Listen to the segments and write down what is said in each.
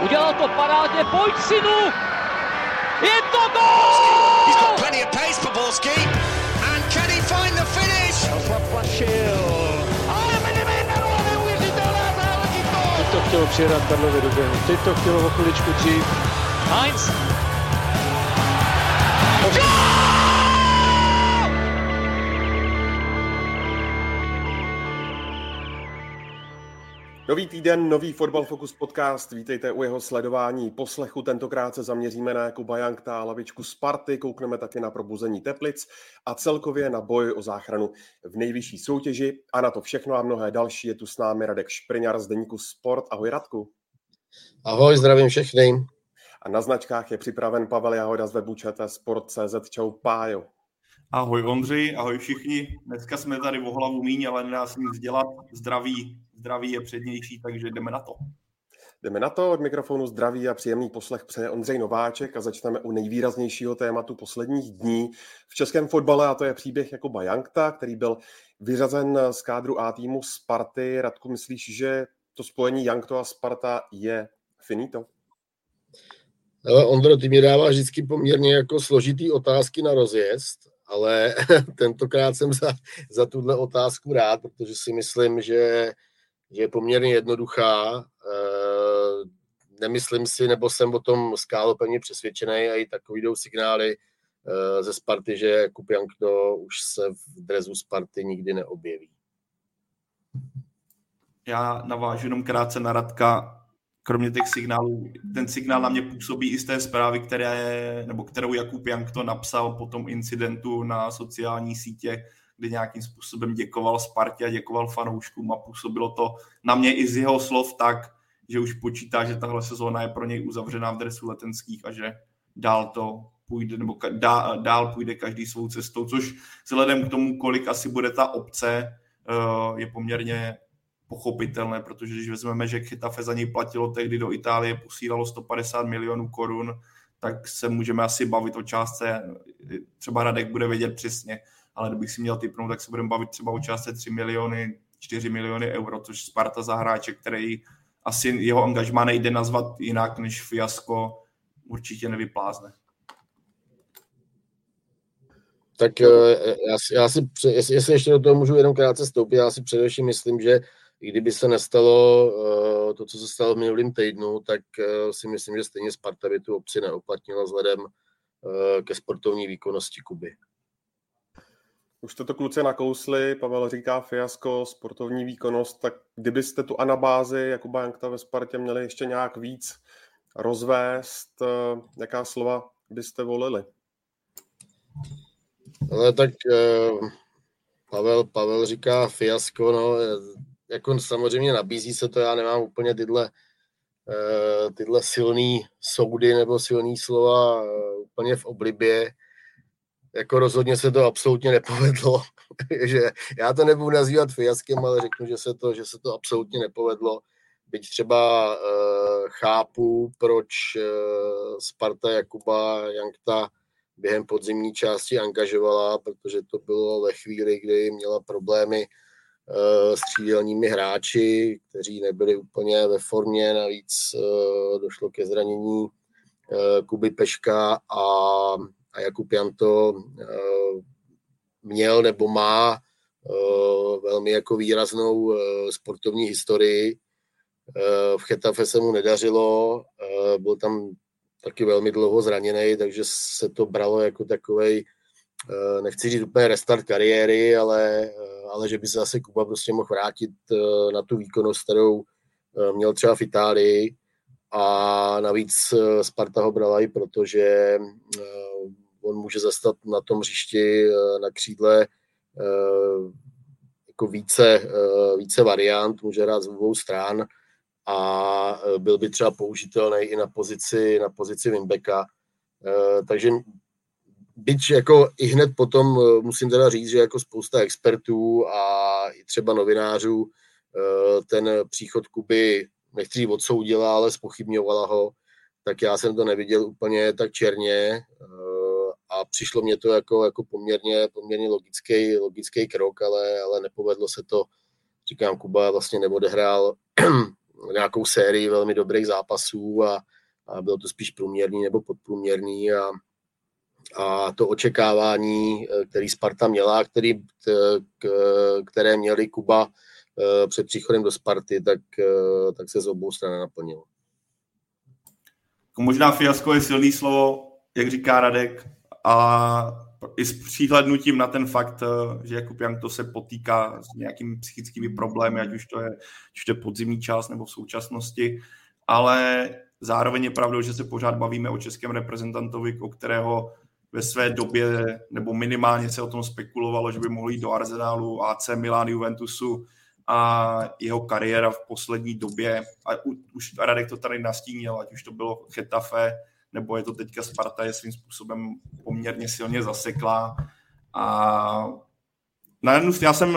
Udělal to parádně, pojď synu! Je to gol! He's got plenty of pace for Borski. And can he find the finish? Ale Mediméneru, neuvěřitelná záležitost! Teď to chtělo přijedat Karlovi do. Teď to chtělo o chviličku dřív. Heinz! Nový týden, nový Fotbal Focus podcast. Vítejte u jeho sledování poslechu. Tentokrát se zaměříme na Jakuba Jankta a lavičku Sparty, koukneme taky na probuzení Teplic a celkově na boj o záchranu v nejvyšší soutěži. A na to všechno a mnohé další je tu s námi Radek Špriňar z Deníku Sport. Ahoj Radku. Ahoj, zdravím všechny. A na značkách je připraven Pavel Jahoda z webu Sport.cz. Čau Pájo. Ahoj Ondřej, ahoj všichni. Dneska jsme tady o hlavu míň, ale nedá se nic dělat. Zdraví, zdraví je přednější, takže jdeme na to. Jdeme na to, od mikrofonu zdraví a příjemný poslech přeje Ondřej Nováček a začneme u nejvýraznějšího tématu posledních dní v českém fotbale a to je příběh Jakuba Jankta, který byl vyřazen z kádru A týmu Sparty. Radku, myslíš, že to spojení Jankto a Sparta je finito? Ale Ondro, ty mi dáváš vždycky poměrně jako složitý otázky na rozjezd, ale tentokrát jsem za, za tuhle otázku rád, protože si myslím, že, že je poměrně jednoduchá. E, nemyslím si, nebo jsem o tom skálo pevně přesvědčený a i takový jdou signály e, ze Sparty, že Jakub Jankto už se v drezu Sparty nikdy neobjeví. Já navážu jenom krátce na Radka. Kromě těch signálů, ten signál na mě působí i z té zprávy, které, nebo kterou Jakub Jankto napsal po tom incidentu na sociální sítě, kde nějakým způsobem děkoval Spartě a děkoval fanouškům a působilo to na mě i z jeho slov tak, že už počítá, že tahle sezóna je pro něj uzavřená v dresu letenských a že dál to půjde, nebo dál, dál půjde každý svou cestou, což vzhledem k tomu, kolik asi bude ta obce, eh, je poměrně pochopitelné, protože když vezmeme, že Chytafe za něj platilo tehdy do Itálie, posílalo 150 milionů korun, tak se můžeme asi bavit o částce, třeba Radek bude vědět přesně, ale kdybych si měl typnout, tak se budeme bavit třeba o částce 3 miliony, 4 miliony euro, což Sparta za hráče, který asi jeho angažmá nejde nazvat jinak než fiasko, určitě nevyplázne. Tak eh, já si, já si, jestli ještě do toho můžu jenom krátce stoupit, já si především myslím, že i kdyby se nestalo uh, to, co se stalo v minulém týdnu, tak uh, si myslím, že stejně Sparta by tu obci neoplatnila vzhledem ke sportovní výkonnosti Kuby. Už jste to kluci nakousli, Pavel říká fiasko, sportovní výkonnost, tak kdybyste tu anabázi Jakuba Jankta ve Spartě měli ještě nějak víc rozvést, jaká slova byste volili? Ale tak Pavel, Pavel říká fiasko, no, jako samozřejmě nabízí se to, já nemám úplně tyhle, tyhle silný soudy nebo silný slova úplně v oblibě. Jako rozhodně se to absolutně nepovedlo. že já to nebudu nazývat fiaskem, ale řeknu, že se to, že se to absolutně nepovedlo. Byť třeba uh, chápu, proč uh, Sparta Jakuba Jankta během podzimní části angažovala, protože to bylo ve chvíli, kdy měla problémy Eh, s křídelními hráči, kteří nebyli úplně ve formě, navíc eh, došlo ke zranění eh, Kuby Peška a, a Jakub Janto měl nebo má velmi jako výraznou sportovní historii. V Chetafe se mu nedařilo, byl tam taky velmi dlouho zraněný, takže se to bralo jako takovej, nechci říct úplně restart kariéry, ale ale že by se zase Kuba prostě mohl vrátit eh, na tu výkonnost, kterou eh, měl třeba v Itálii a navíc eh, Sparta ho brala i proto, že on může zastat na tom hřišti na křídle jako více, více variant, může hrát z obou stran a byl by třeba použitelný i na pozici, na pozici Wimbeka. Takže byť jako i hned potom eh, musím teda říct, že jako spousta expertů a i třeba novinářů eh, ten příchod Kuby nechci odsoudila, ale spochybňovala ho, tak já jsem to neviděl úplně tak černě eh, a přišlo mě to jako, jako poměrně, poměrně logický, logický krok, ale, ale nepovedlo se to. Říkám, Kuba vlastně neodehrál nějakou sérii velmi dobrých zápasů a, a bylo to spíš průměrný nebo podprůměrný a, a to očekávání, který Sparta měla, který, které měli Kuba před příchodem do Sparty, tak, tak se z obou stran naplnilo. Možná fiasko je silný slovo, jak říká Radek, a i s příhlednutím na ten fakt, eh, že Jakub Jank to se potýká s nějakými psychickými problémy, ať už to je, ať to je podzimní čas nebo v současnosti, ale zároveň je pravdou, že se pořád bavíme o českém reprezentantovi, o kterého ve své době, nebo minimálně se o tom spekulovalo, že by mohl jít do Arsenalu, AC Milan, Juventusu a jeho kariéra v poslední době, a už Radek to tady nastínil, ať už to bylo Chetafe, nebo je to teďka Sparta, je svým způsobem poměrně silně zaseklá. A na jednu já jsem,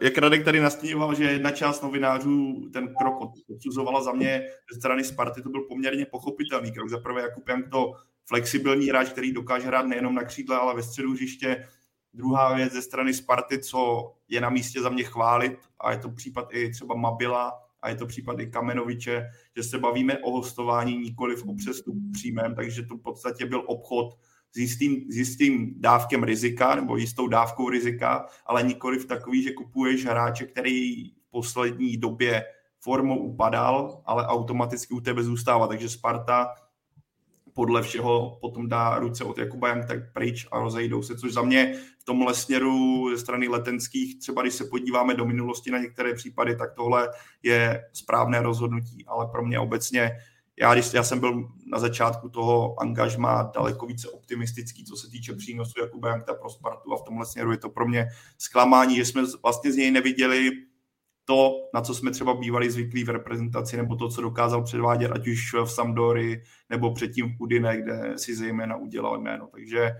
jak Radek tady nastínoval, že jedna část novinářů ten krok odsuzovala za mě ze strany Sparty, to byl poměrně pochopitelný krok. Za prvé Jakub Jank to flexibilní hráč, který dokáže hrát nejenom na křídle, ale ve středu hřiště. Druhá věc ze strany Sparty, co je na místě za mě chválit, a je to případ i třeba Mabila, a je to případ i Kamenoviče, že se bavíme o hostování, nikoli o přestup přímém, takže to v podstatě byl obchod s jistým, s jistým dávkem rizika nebo jistou dávkou rizika, ale nikoli v takový, že kupuješ hráče, který v poslední době formou upadal, ale automaticky u tebe zůstává. Takže Sparta podle všeho potom dá ruce od Jakuba Jank tak pryč a rozejdou se, což za mě v tomhle směru ze strany letenských, třeba když se podíváme do minulosti na některé případy, tak tohle je správné rozhodnutí, ale pro mě obecně já, když, já jsem byl na začátku toho angažma daleko více optimistický, co se týče přínosu Jakuba Jankta pro Spartu a v tomhle směru je to pro mě zklamání, že jsme vlastně z něj neviděli to, na co jsme třeba bývali zvyklí v reprezentaci, nebo to, co dokázal předvádět, ať už v Sampdory, nebo předtím v Udine, kde si zejména udělal jméno. Takže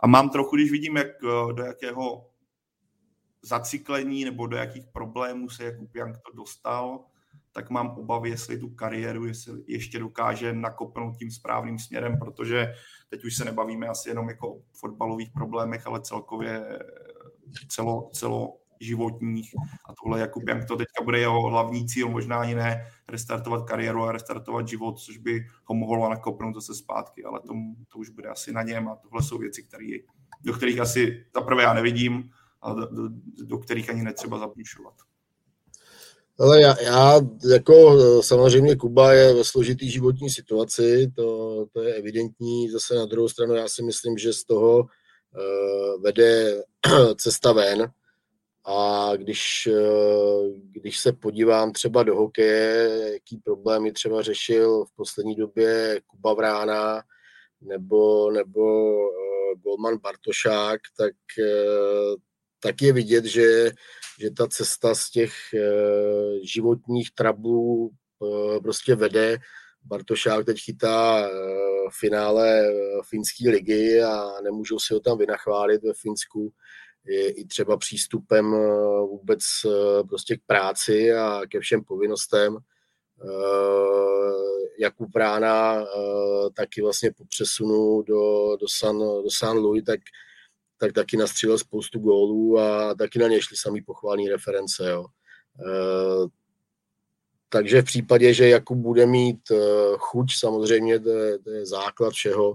a mám trochu, když vidím, jak, do jakého zacyklení nebo do jakých problémů se Jakub Jank to dostal, tak mám obavy, jestli tu kariéru jestli ještě dokáže nakopnout tím správným směrem, protože teď už se nebavíme asi jenom jako o fotbalových problémech, ale celkově celo, celo životních. A tohle Jakub Jank to teďka bude jeho hlavní cíl, možná ani ne restartovat kariéru a restartovat život, což by ho mohlo nakopnout zase zpátky, ale to, to už bude asi na něm a tohle jsou věci, které, do kterých asi zaprvé já nevidím a do, do, do kterých ani netřeba zapůjšovat. Ale já, já, jako samozřejmě Kuba je ve složitý životní situaci, to, to je evidentní. Zase na druhou stranu já si myslím, že z toho uh, vede cesta ven. A když, eh, když se podívám třeba do hokeje, jaký problémy třeba řešil v poslední době Kuba Vrána nebo, nebo uh, Golman Bartošák, tak, uh, tak je vidět, že, že ta cesta z těch životních trablů prostě vede. Bartošák teď chytá finále finské ligy a nemůžou si ho tam vynachválit ve Finsku i třeba přístupem eh, vůbec eh, prostě k práci a ke všem povinnostem. Eh, Jakub Prána taky vlastně po přesunu do, do, San, do San Louis, tak, tak taky nastřílel spoustu gólů a taky na něj šli samý pochvální reference. Jo. Takže v případě, že Jakub bude mít chuť, samozřejmě to je, to je základ všeho,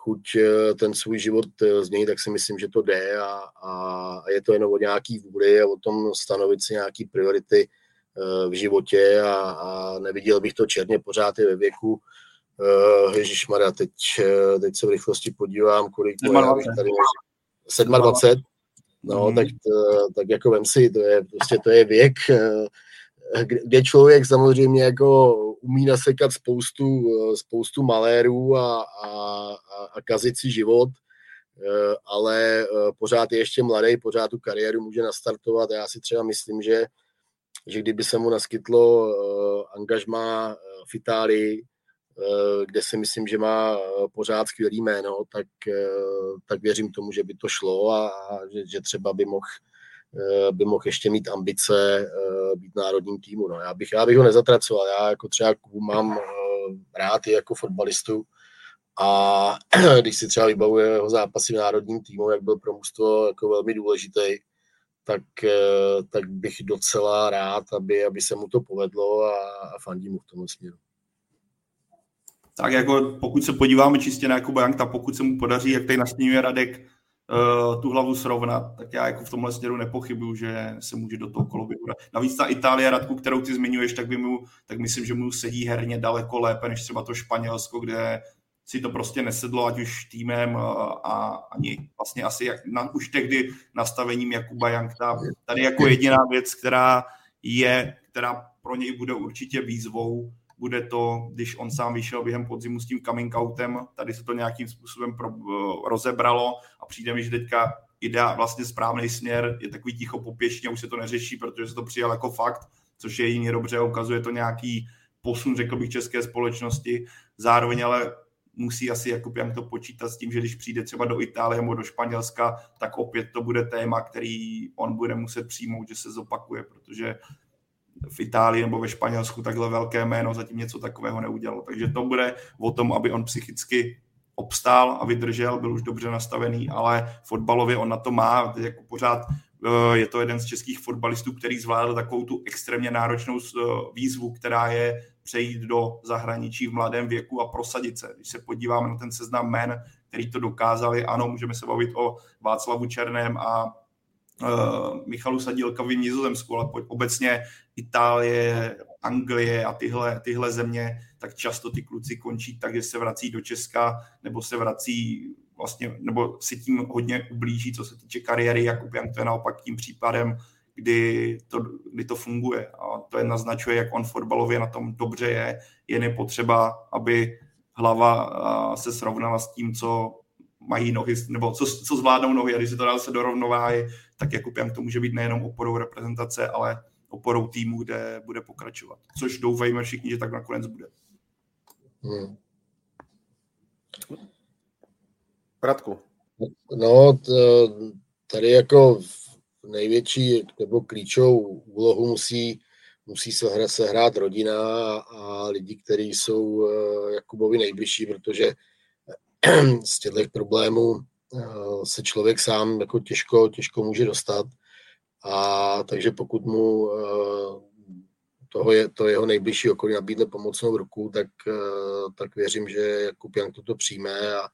chuť eh, ten svůj život eh, změnit, tak si myslím, že to jde a, a je to jenom o nějaký vůli a o tom stanovit si nějaký priority eh, v životě a, a neviděl bych to černě pořád i ve věku. Ježíš Maria, teď, teď se v rychlosti podívám, kolik bych tady 27. No, mm-hmm. tak, tak jako vem si, to je prostě to je věk, kde člověk samozřejmě jako umí nasekat spoustu, spoustu malérů a, a, a kazit si život, eh, ale eh, pořád je ještě mladý, pořád tu kariéru může nastartovat. A já si třeba myslím, že, že kdyby se mu naskytlo eh, angažma v Itálii, kde si myslím, že má pořád skvělý jméno, tak, tak věřím tomu, že by to šlo a, a že, že třeba by mohl Eh, by mohl ještě mít ambice eh, být národním týmu. No, já, bych, já bych ho nezatracoval, já jako třeba Kubu mám eh, rád i jako fotbalistu a když si třeba vybavuje jeho zápasy v národním týmu, jak byl pro mužstvo jako velmi důležitý, tak, tak bych docela rád, aby, aby se mu to povedlo a, a fandím mu v tomhle směru. Tak jako pokud se podíváme čistě na Jakuba Jankta, pokud se mu podaří, jak tady nastínuje Radek, uh, tu hlavu srovnat, tak já jako v tomhle směru nepochybuju, že se může do toho koloběhu. Navíc ta Itálie, Radku, kterou ty zmiňuješ, tak, by mu, tak myslím, že mu sedí herně daleko lépe, než třeba to Španělsko, kde si to prostě nesedlo, ať už týmem a ani vlastně asi jak, na, už tehdy nastavením Jakuba Jankta. Tady jako jediná věc, která je, která pro něj bude určitě výzvou, bude to, když on sám vyšel během podzimu s tím coming outem, tady se to nějakým způsobem pro, uh, rozebralo a přijde mi, že teďka jde vlastně správný směr, je takový ticho popěšně, už se to neřeší, protože se to přijal jako fakt, což je jině dobře, ukazuje to nějaký posun, řekl bych, české společnosti. Zároveň ale musí asi Jakub Jank to počítat s tím, že když přijde třeba do Itálie nebo do Španělska, tak opět to bude téma, který on bude muset přijmout, že se zopakuje, protože v Itálii nebo ve Španělsku takhle velké jméno zatím něco takového neudělalo. Takže to bude o tom, aby on psychicky obstál a vydržel, byl už dobře nastavený, ale fotbalově on na to má, jako pořád eh, je to jeden z českých fotbalistů, který zvládl takovou tu extrémně náročnou eh, výzvu, která je přejít do zahraničí v mladém věku a prosadit se. Když se podíváme na ten seznam men, který to dokázali, ano, můžeme se bavit o Václavu Černém a Michalu Sadílkovi v Nizozemsku, ale obecně Itálie, Anglie a tyhle, tyhle země, tak často ty kluci končí tak, že se vrací do Česka nebo se vrací vlastně, nebo si tím hodně ublíží, co se týče kariéry. Jakub Jan, to je naopak tím případem, kdy to, kdy to funguje. A to je naznačuje, jak on fotbalově na tom dobře je. Jen je potřeba, aby hlava se srovnala s tím, co mají nohy, nebo co, co zvládnou nohy. A když se to dá se do rovnováhy, tak Jakub Jan to může být nejenom oporou reprezentace, ale oporou týmu, kde bude pokračovat. Což doufejme všichni, že tak nakonec bude. Hmm. Bratku. No, tady jako největší nebo klíčovou úlohu musí, musí sehrát, sehrát rodina a lidi, kteří jsou eh, Jakubovi nejbližší, protože z těchto problémů se člověk sám jako těžko, těžko může dostat. A takže pokud mu eh, toho je, to jeho nejbližší okolí nabídne pomocnou ruku, tak, tak věřím, že Jakub Jank toto přijme a,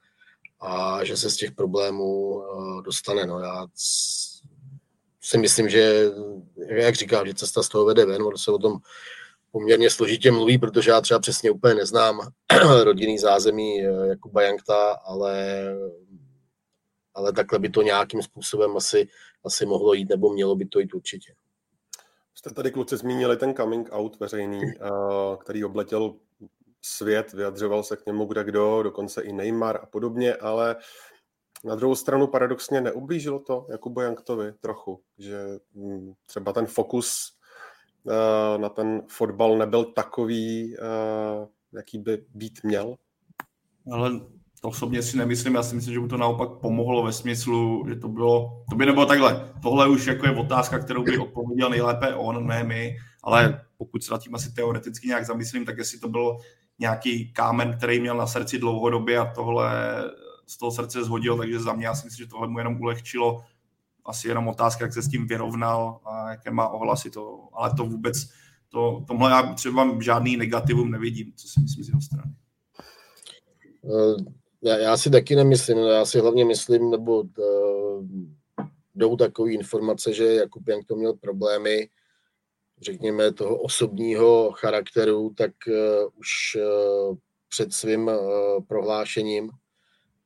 a že se z těch problémů dostane. No, já si myslím, že, jak říkám, že cesta z toho vede ven, ono se o tom poměrně složitě mluví, protože já třeba přesně úplně neznám rodinný zázemí eh, Jakuba Jankta, ale, ale takhle by to nějakým způsobem asi, asi mohlo jít, nebo mělo by to jít určitě. Jste tady kluci zmínili ten coming out veřejný, eh, který obletěl svět, vyjadřoval se k němu kde kdo, dokonce i Neymar a podobně, ale na druhou stranu paradoxně neublížilo to Jakubu Janktovi trochu, že hm, třeba ten fokus uh, na ten fotbal nebyl takový, uh, jaký by být měl? Ale osobně si nemyslím, já si myslím, že mu to naopak pomohlo ve smyslu, že to bylo, to by nebylo takhle. Tohle už jako je otázka, kterou by odpověděl nejlépe on, ne my, ale pokud se nad tím asi teoreticky nějak zamyslím, tak jestli to byl nějaký kámen, který měl na srdci dlouhodobě a tohle z toho srdce zhodil, takže za mě já si myslím, že tohle mu jenom ulehčilo. Asi jenom otázka, jak se s tím vyrovnal a jaké má ohlasy to, ale to vůbec, to, tomhle já třeba žádný negativum nevidím, co si myslím z jeho strany. Eh, já, já si taky nemyslím, já si hlavně myslím, nebo uh, jdou takové informace, že Jakub Jank měl problémy, řekněme, toho osobního charakteru, tak uh, už uh, před svým uh, prohlášením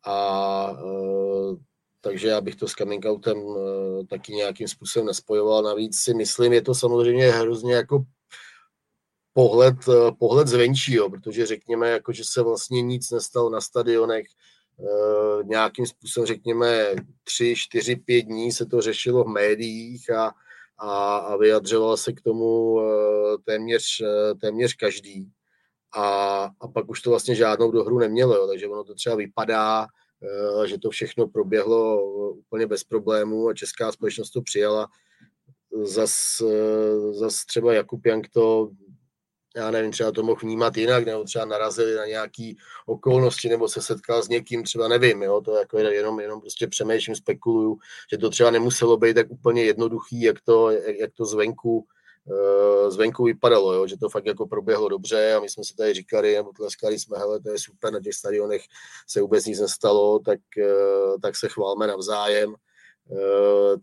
a uh, takže já bych to s coming outem uh, taky nějakým způsobem nespojoval. Navíc si myslím, je to samozřejmě hrozně jako pohled, uh, pohled zvenčí, jo, protože řekněme, jako, že se vlastně nic nestalo na stadionech, uh, nějakým způsobem, řekněme, tři, čtyři, pět dní se to řešilo v médiích a, a, a vyjadřoval se k tomu uh, téměř, téměř každý a, a pak už to vlastně žádnou dohru nemělo, jo, takže ono to třeba vypadá, eh, že to všechno proběhlo úplně bez problémů a česká společnost to přijala. Zas, eh, zas třeba Jakub Jank to já nevím, třeba to mohl vnímat jinak, nebo třeba narazili na nějaké okolnosti, nebo se setkal s někým, třeba nevím, jo, to jako jenom, jenom prostě přemýšlím, spekuluju, že to třeba nemuselo být tak úplně jednoduchý, jak to, jak, to zvenku, uh, zvenku vypadalo, jo, že to fakt jako proběhlo dobře a my jsme si tady říkali, nebo tleskali jsme, hele, to je super, na těch stadionech se vůbec nic nestalo, tak, uh, tak se chválme navzájem. Eh,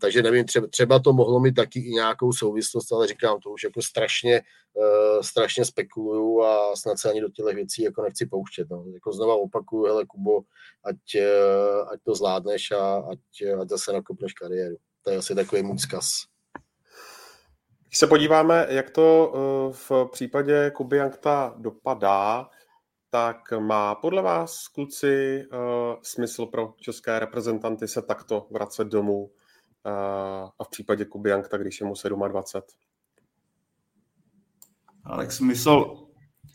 takže nevím, třeba, třeba to mohlo mít taky i nějakou souvislost, ale říkám, to už jako strašně, uh, strašně spekuluju a snad se ani do těch věcí jako nechci pouštět. No. Jako znova opakuju, hele Kubo, ať, uh, ať to zvládneš a ať, ať zase nakopneš kariéru. To je asi takový můj vzkaz. Když se podíváme, jak to v případě Kuby Jankta dopadá, tak má podle vás, kluci, uh, smysl pro české reprezentanty se takto vracet domů uh, a v případě Kuby Jankta, když je mu 27? Ale smysl,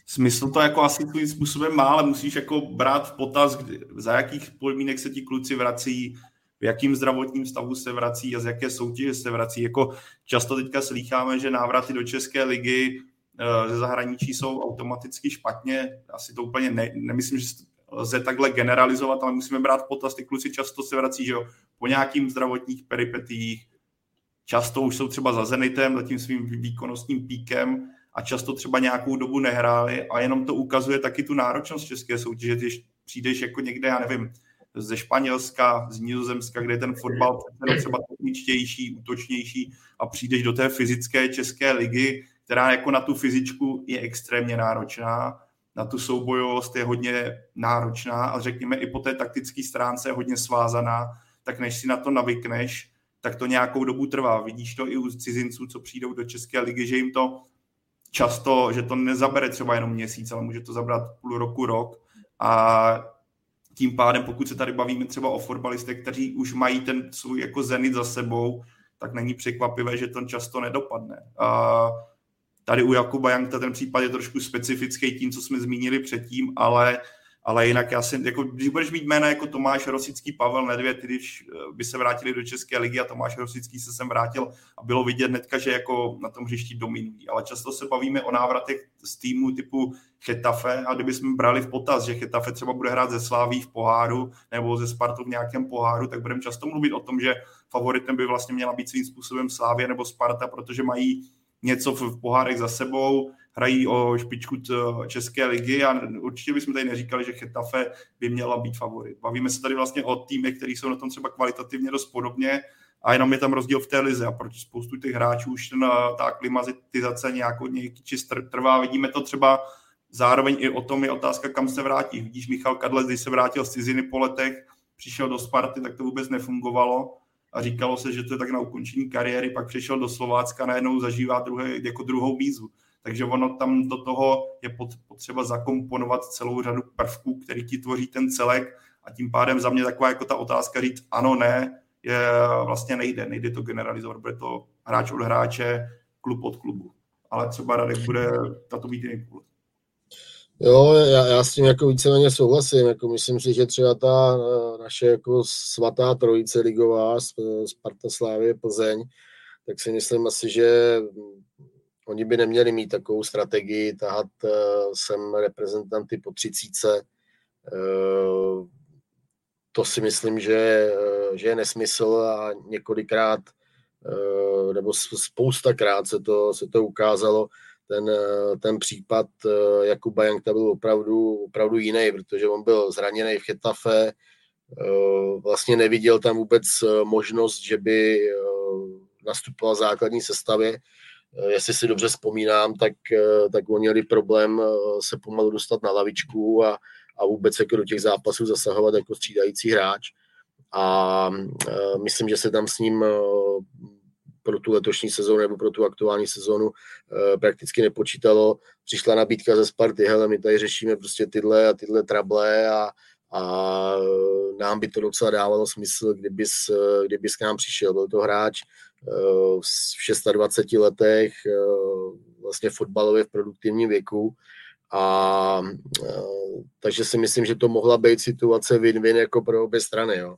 smysl to jako asi tvým způsobem má, ale musíš jako brát v potaz, kdy, za jakých podmínek se ti kluci vrací, v jakým zdravotním stavu se vrací a z jaké soutěže se vrací. Jako často teďka slýcháme, že návraty do České ligy Eh, ze zahraničí jsou automaticky špatně. Asi to úplně ne, nemyslím, že lze takhle generalizovat, ale musíme brát potaz, ty kluci často se vrací, že jo, po nějakým zdravotních peripetích, často už jsou třeba za Zenitem, za tím svým výkonnostním píkem a často třeba nějakou dobu nehráli a jenom to ukazuje taky tu náročnost české soutěže, když přijdeš jako někde, já nevím, ze Španělska, z Nizozemska, kde je ten fotbal třeba techničtější, útočnější a přijdeš do té fyzické české ligy, která jako na tu fyzičku je extrémně náročná, na tu soubojovost je hodně náročná a řekněme i po té taktické stránce je hodně svázaná, tak než si na to navykneš, tak to nějakou dobu trvá. Vidíš to i u cizinců, co přijdou do České ligy, že jim to často, že to nezabere třeba jenom měsíc, ale může to zabrat půl roku, rok a tím pádem, pokud se tady bavíme třeba o fotbalistech, kteří už mají ten svůj jako zenit za sebou, tak není překvapivé, že to často nedopadne. A Tady u Jakuba Jankta ten případ je trošku specifický tím, co jsme zmínili předtím, ale, ale jinak já si, jako, když budeš mít jména jako Tomáš Rosický, Pavel Nedvěd, když eh, by se vrátili do České ligy a Tomáš Rosický se sem vrátil a bylo vidět netka, že jako na tom hřišti dominují. Ale často se bavíme o návratech z týmu typu Chetafe a kdybychom brali v potaz, že Chetafe třeba bude hrát ze Sláví v poháru nebo ze Spartu v nějakém poháru, tak budeme často mluvit o tom, že favoritem by vlastně měla být svým způsobem Slávě nebo Sparta, protože mají něco v pohárech za sebou, hrají o špičku České ligy a určitě bychom tady neříkali, že Chetafe by měla být favorit. Bavíme se tady vlastně o týmech, který jsou na tom třeba kvalitativně dost podobně a jenom je tam rozdíl v té lize a proč spoustu těch hráčů už ten, ta klimatizace nějakou nějaký čist trvá. Vidíme to třeba zároveň i o tom je otázka, kam se vrátí. Vidíš, Michal Kadlec, když se vrátil z ciziny po letech, přišel do Sparty, tak to vůbec nefungovalo a říkalo se, že to je tak na ukončení kariéry, pak přišel do Slovácka, najednou zažívá druhé, jako druhou výzvu. Takže ono tam do toho je potřeba zakomponovat celou řadu prvků, který ti tvoří ten celek a tím pádem za mě taková jako ta otázka říct ano, ne, je vlastně nejde, nejde to generalizovat, bude to hráč od hráče, klub od klubu. Ale třeba Radek bude tato být jiný. Jo, já, já s tím jako víceméně souhlasím. Jako myslím si, že třeba ta eh, naše jako svatá trojice ligová, Sparta, Slávě, Plzeň, tak si myslím asi, že oni by neměli mít takovou strategii tahat eh, sem reprezentanty po třicíce. Eh, to si myslím, že, že je nesmysl a několikrát nebo spoustakrát se to, se to ukázalo, ten, eh, ten případ eh, Jakuba Jankta byl opravdu, opravdu jiný, protože on byl zraněný v Chetafe, eh, vlastně neviděl tam vůbec možnost, že by nastupoval v základní sestavě. Jestli si dobře vzpomínám, tak, tak oni měli problém se pomalu dostat na lavičku a, a vůbec jako do těch zápasů zasahovat jako střídající hráč. A myslím, že se tam s ním pro tu letošní sezónu nebo pro tu aktuální sezónu e, prakticky nepočítalo. Přišla nabídka ze Sparty, hele, my tady řešíme prostě tyhle a tyhle trable a, a nám by to docela dávalo smysl, kdybys, kdybys k nám přišel. Byl to hráč v 26 letech, vlastně fotbalově v produktivním věku, a takže si myslím, že to mohla být situace win-win jako pro obě strany. Jo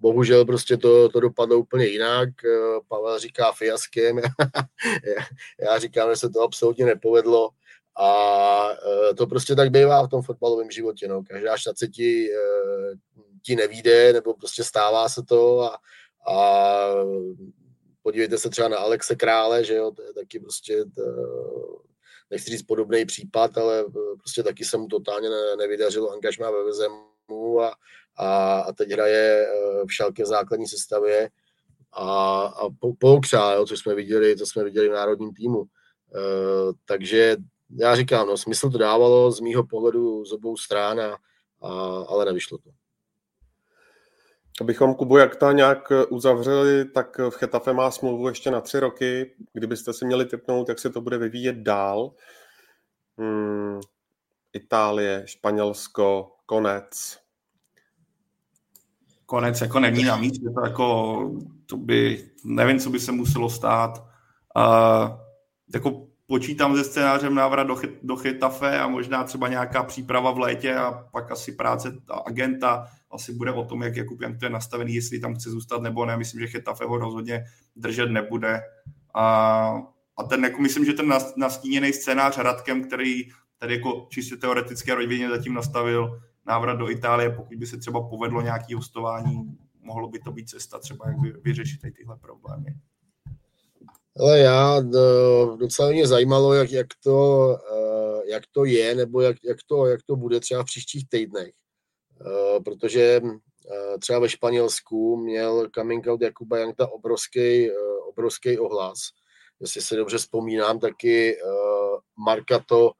bohužel prostě to, to dopadlo úplně jinak. Pavel říká fiaskem, já říkám, že se to absolutně nepovedlo a to prostě tak bývá v tom fotbalovém životě. No. Každá šance ti, ti nevíde, nebo prostě stává se to a, a podívejte se třeba na Alexe Krále, že jo, to je taky prostě to, nechci říct podobný případ, ale prostě taky se mu totálně nevydařilo angažmá ve Vezemu a, a, a teď hraje eh, v šalké základní sestavě a, a poukřá, jo, co jsme viděli, to jsme viděli v národním týmu. E, takže já říkám, no, smysl to dávalo z mýho pohledu z obou stran, a, a, ale nevyšlo to. Abychom Kubu Jakta nějak uzavřeli, tak v Chetafe má smlouvu ještě na tři roky. Kdybyste si měli typnout, jak se to bude vyvíjet dál. Hmm, Itálie, Španělsko, konec konec jako není na místě, to jako, to by, nevím, co by se muselo stát. Uh, jako počítám se scénářem návrat do, do Chetafe a možná třeba nějaká příprava v létě a pak asi práce agenta asi bude o tom, jak Jakub Jank to je nastavený, jestli tam chce zůstat nebo ne. Myslím, že Chetafe ho rozhodně držet nebude. A, a ten, jako myslím, že ten nastíněný scénář Radkem, který tady jako čistě teoretické rodině zatím nastavil, návrat do Itálie, pokud by se třeba povedlo nějaký hostování, mohlo by to být cesta třeba, jak vyřešit tyhle problémy. Ale já no, docela mě zajímalo, jak, jak, to, eh, jak to je, nebo jak, jak, to, jak to bude třeba v příštích týdnech. Eh, protože třeba ve Španělsku měl coming out Jakuba Jankta obrovský, obrovský ohlas. Jestli se dobře vzpomínám, taky Marka to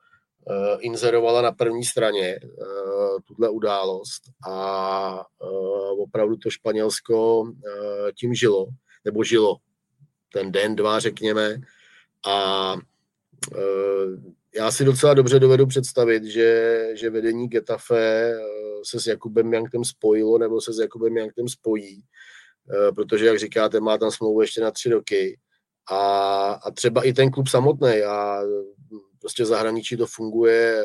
inzerovala na první straně uh, tuhle událost a uh, opravdu to Španělsko tím žilo, nebo žilo ten den, dva, řekněme. A já si docela dobře dovedu představit, že, že vedení Getafe se s Jakubem Janktem spojilo, nebo se s Jakubem Janktem spojí, protože, jak říkáte, má tam smlouvu ještě na tři roky. A, a třeba i ten klub samotný. A prostě v zahraničí to funguje, eh,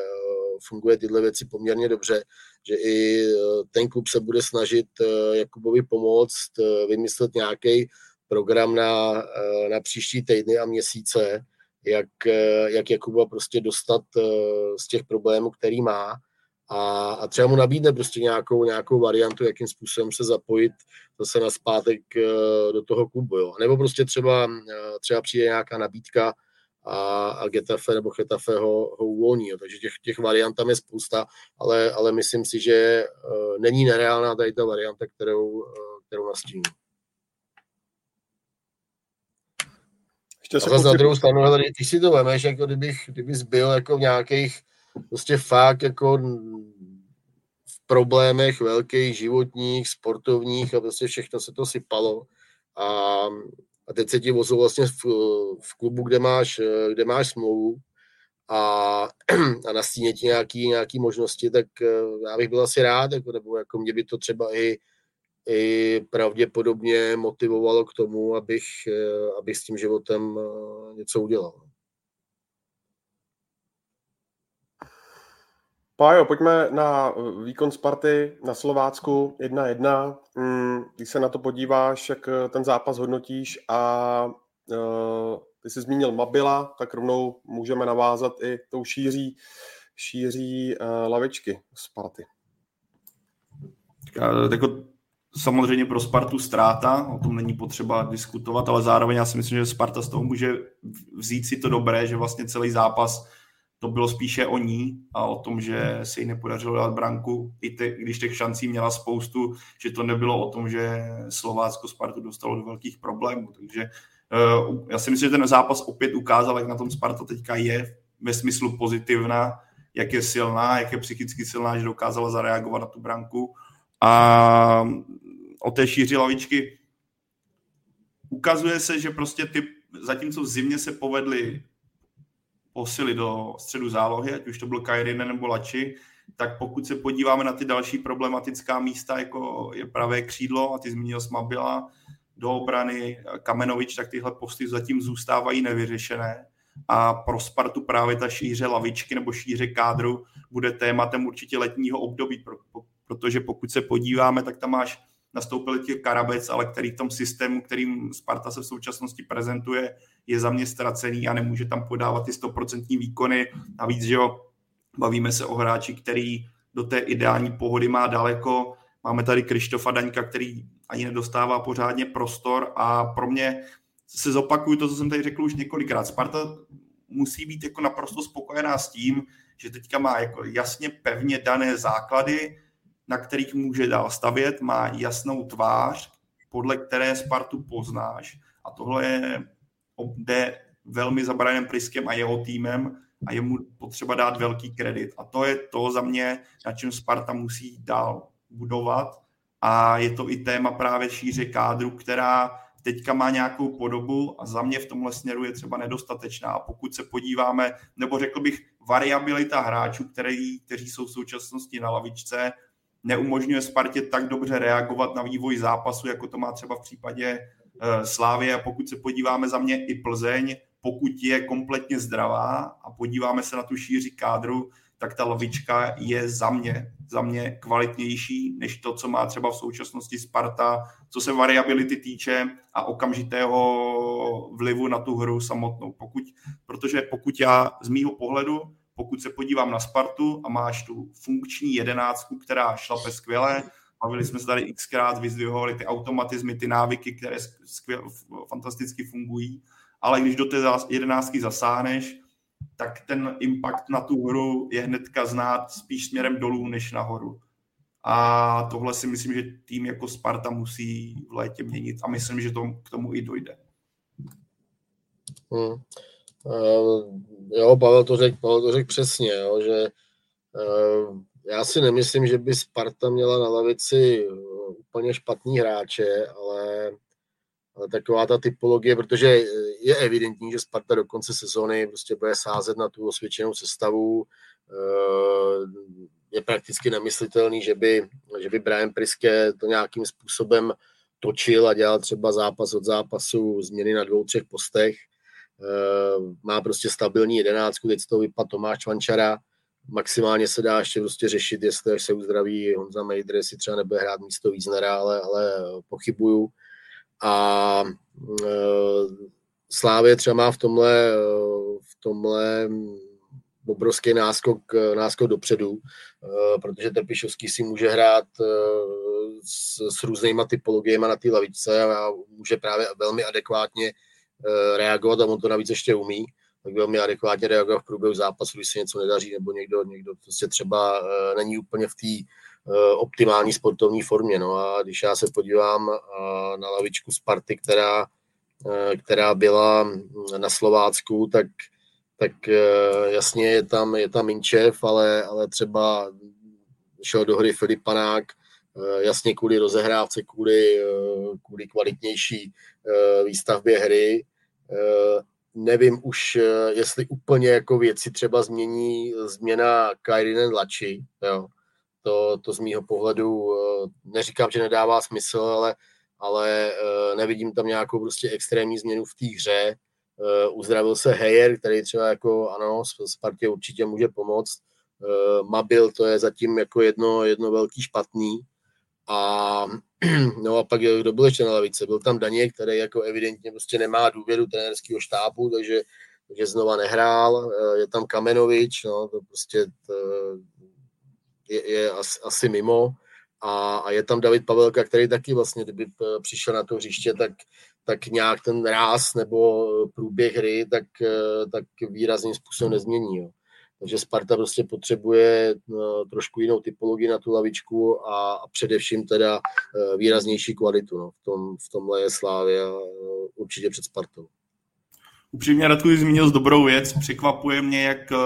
funguje tyhle věci poměrně dobře, že i eh, ten klub se bude snažit eh, Jakubovi pomoct vymyslet nějaký program na, na příští týdny a měsíce, jak, jak Jakuba prostě dostat z těch problémů, který má a, a třeba mu nabídne prostě nějakou, nějakou variantu, jakým způsobem se zapojit zase na zpátek do toho klubu. Jo. Nebo prostě třeba, třeba přijde nějaká nabídka a, a Getafe nebo Getafe ho, ho uvolní. Jo. Takže těch, těch variant tam je spousta, ale, ale myslím si, že uh, není nereálná tady ta varianta, kterou, uh, kterou nastíní. Ještě se a zase na druhou stranu, hele, když si to vemeš, jako kdybych, kdybys byl jako v nějakých prostě fakt jako v problémech velkých, životních, sportovních a prostě všechno se to sypalo a a teď se ti vozil vlastně v, v klubu, kde máš, kde máš smlouvu a, a nastíně ti nějaký, nějaký možnosti, tak eh, já bych byl asi rád, jako, nebo jako mě by to třeba i, i pravděpodobně motivovalo k tomu, abych, eh, abych s tím životem eh, něco udělal. Pájo, pojďme na eh, výkon Sparty na Slovácku 1-1. Mm, když se na to podíváš, jak eh, ten zápas hodnotíš a uh, ty jsi zmínil Mabila, tak rovnou můžeme navázat i tou šíří, šíří lavičky Sparty. Jako samozřejmě pro Spartu ztráta, o tom není potřeba diskutovat, ale zároveň já si myslím, že Sparta z toho může vzít si to dobré, že vlastně celý zápas to bylo spíše o ní a o tom, že se jí nepodařilo dát branku, i te, když těch šancí měla spoustu, že to nebylo o tom, že Slovácko Spartu dostalo do velkých problémů. Takže uh, já si myslím, že ten zápas opět ukázal, jak na tom Sparta teďka je ve smyslu pozitivna, jak je silná, jak je psychicky silná, že dokázala zareagovat na tu branku. A o té šíři lavičky ukazuje se, že prostě ty, zatímco v zimě se povedly posily do středu zálohy, ať už to byl Kairine nebo Lači, tak pokud se podíváme na ty další problematická místa, jako je pravé křídlo, a ty zmínil Smabila, do obrany Kamenovič, tak tyhle posty zatím zůstávají nevyřešené. A pro Spartu právě ta šíře lavičky nebo šíře kádru bude tématem určitě letního období, protože pokud se podíváme, tak tam máš nastoupil těch Karabec, ale který v tom systému, kterým Sparta se v současnosti prezentuje, je za mě ztracený a nemůže tam podávat ty 100% výkony. Navíc, že jo, bavíme se o hráči, který do té ideální pohody má daleko. Máme tady Krištofa Daňka, který ani nedostává pořádně prostor a pro mě se zopakuju to, co jsem tady řekl už několikrát. Sparta musí být jako naprosto spokojená s tím, že teďka má jako jasně pevně dané základy, na kterých může dál stavět, má jasnou tvář, podle které Spartu poznáš. A tohle je, jde velmi za Brianem Priskem a jeho týmem a je mu potřeba dát velký kredit. A to je to za mě, na čem Sparta musí dál budovat. A je to i téma právě šíře kádru, která teďka má nějakou podobu a za mě v tomhle směru je třeba nedostatečná. A pokud se podíváme, nebo řekl bych, variabilita hráčů, který, kteří jsou v současnosti na lavičce, neumožňuje Spartě tak dobře reagovat na vývoj zápasu, jako to má třeba v případě uh, Slávy. A pokud se podíváme za mě i Plzeň, pokud je kompletně zdravá a podíváme se na tu šíři kádru, tak ta lavička je za mě, za mě kvalitnější než to, co má třeba v současnosti Sparta, co se variability týče a okamžitého vlivu na tu hru samotnou. Pokud, protože pokud já z mýho pohledu, pokud se podívám na Spartu a máš tu funkční jedenáctku, která šlape skvěle, bavili jsme se tady xkrát, vyzdvihovali ty automatizmy, ty návyky, které skvěl, fantasticky fungují, ale když do té jedenáctky zasáhneš, tak ten impact na tu hru je hnedka znát spíš směrem dolů než nahoru. A tohle si myslím, že tým jako Sparta musí v létě měnit a myslím, že to, k tomu i dojde. Hmm. Uh, jo, Pavel to řekl Pavel to řek přesně, jo, že uh, já si nemyslím, že by Sparta měla na lavici úplně špatný hráče, ale ale taková ta typologie, protože je evidentní, že Sparta do konce sezóny prostě bude sázet na tu osvědčenou sestavu. Eh, je prakticky nemyslitelný, že by, že by Brian Priske to nějakým způsobem točil a dělal třeba zápas od zápasu změny na dvou, třech postech. Eh, má prostě stabilní jedenáctku, teď z toho vypadl Tomáš Čvančara, maximálně se dá ještě prostě řešit, jestli až se uzdraví Honza Mejdr, jestli třeba nebude hrát místo Víznera, ale, ale pochybuju. A e, Slávě třeba má v tomhle, v tomhle obrovský náskok, náskok dopředu, e, protože Trpišovský si může hrát s, s různýma typologiemi na té lavičce a může právě velmi adekvátně reagovat a on to navíc ještě umí tak velmi adekvátně reagovat v průběhu zápasu, když se něco nedaří, nebo někdo, někdo prostě třeba není úplně v té Eh, optimální sportovní formě. No a když já se podívám eh, na lavičku Sparty, která, eh, která byla na Slovácku, tak, tak jasně je tam, je tam Minčev, ale, ale třeba šel do hry Filip Panák, jasně kvůli rozehrávce, kvůli, kvůli kvalitnější výstavbě hry. Nevím už, jestli úplně jako věci třeba změní změna Kairinen Lači, jo to, to z mýho pohledu eh, neříkám, že nedává smysl, ale, ale eh, nevidím tam nějakou prostě extrémní změnu v té hře. Eh, uzdravil se Heyer, který třeba jako ano, Spartě určitě může pomoct. Mabil to je zatím jako jedno, jedno velký špatný. A, no a pak kdo byl ještě na lavice? Byl tam Daně, který jako evidentně prostě nemá důvěru trenérského štábu, takže, takže znova nehrál. Je tam Kamenovič, no, to prostě to, je, je asi, asi mimo. A, a je tam David Pavelka, který taky vlastně, kdyby eh, přišel na to hřiště, tak, tak nějak ten ráz nebo průběh hry tak, tak výrazným způsobem nezmění. Jo. Takže Sparta prostě potřebuje no, trošku jinou typologii na tu lavičku a, a především teda výraznější kvalitu. No. V, tom, v tomhle je Slávia určitě před Spartou. Upřímně Radku zmínil z dobrou věc, překvapuje mě, jak uh,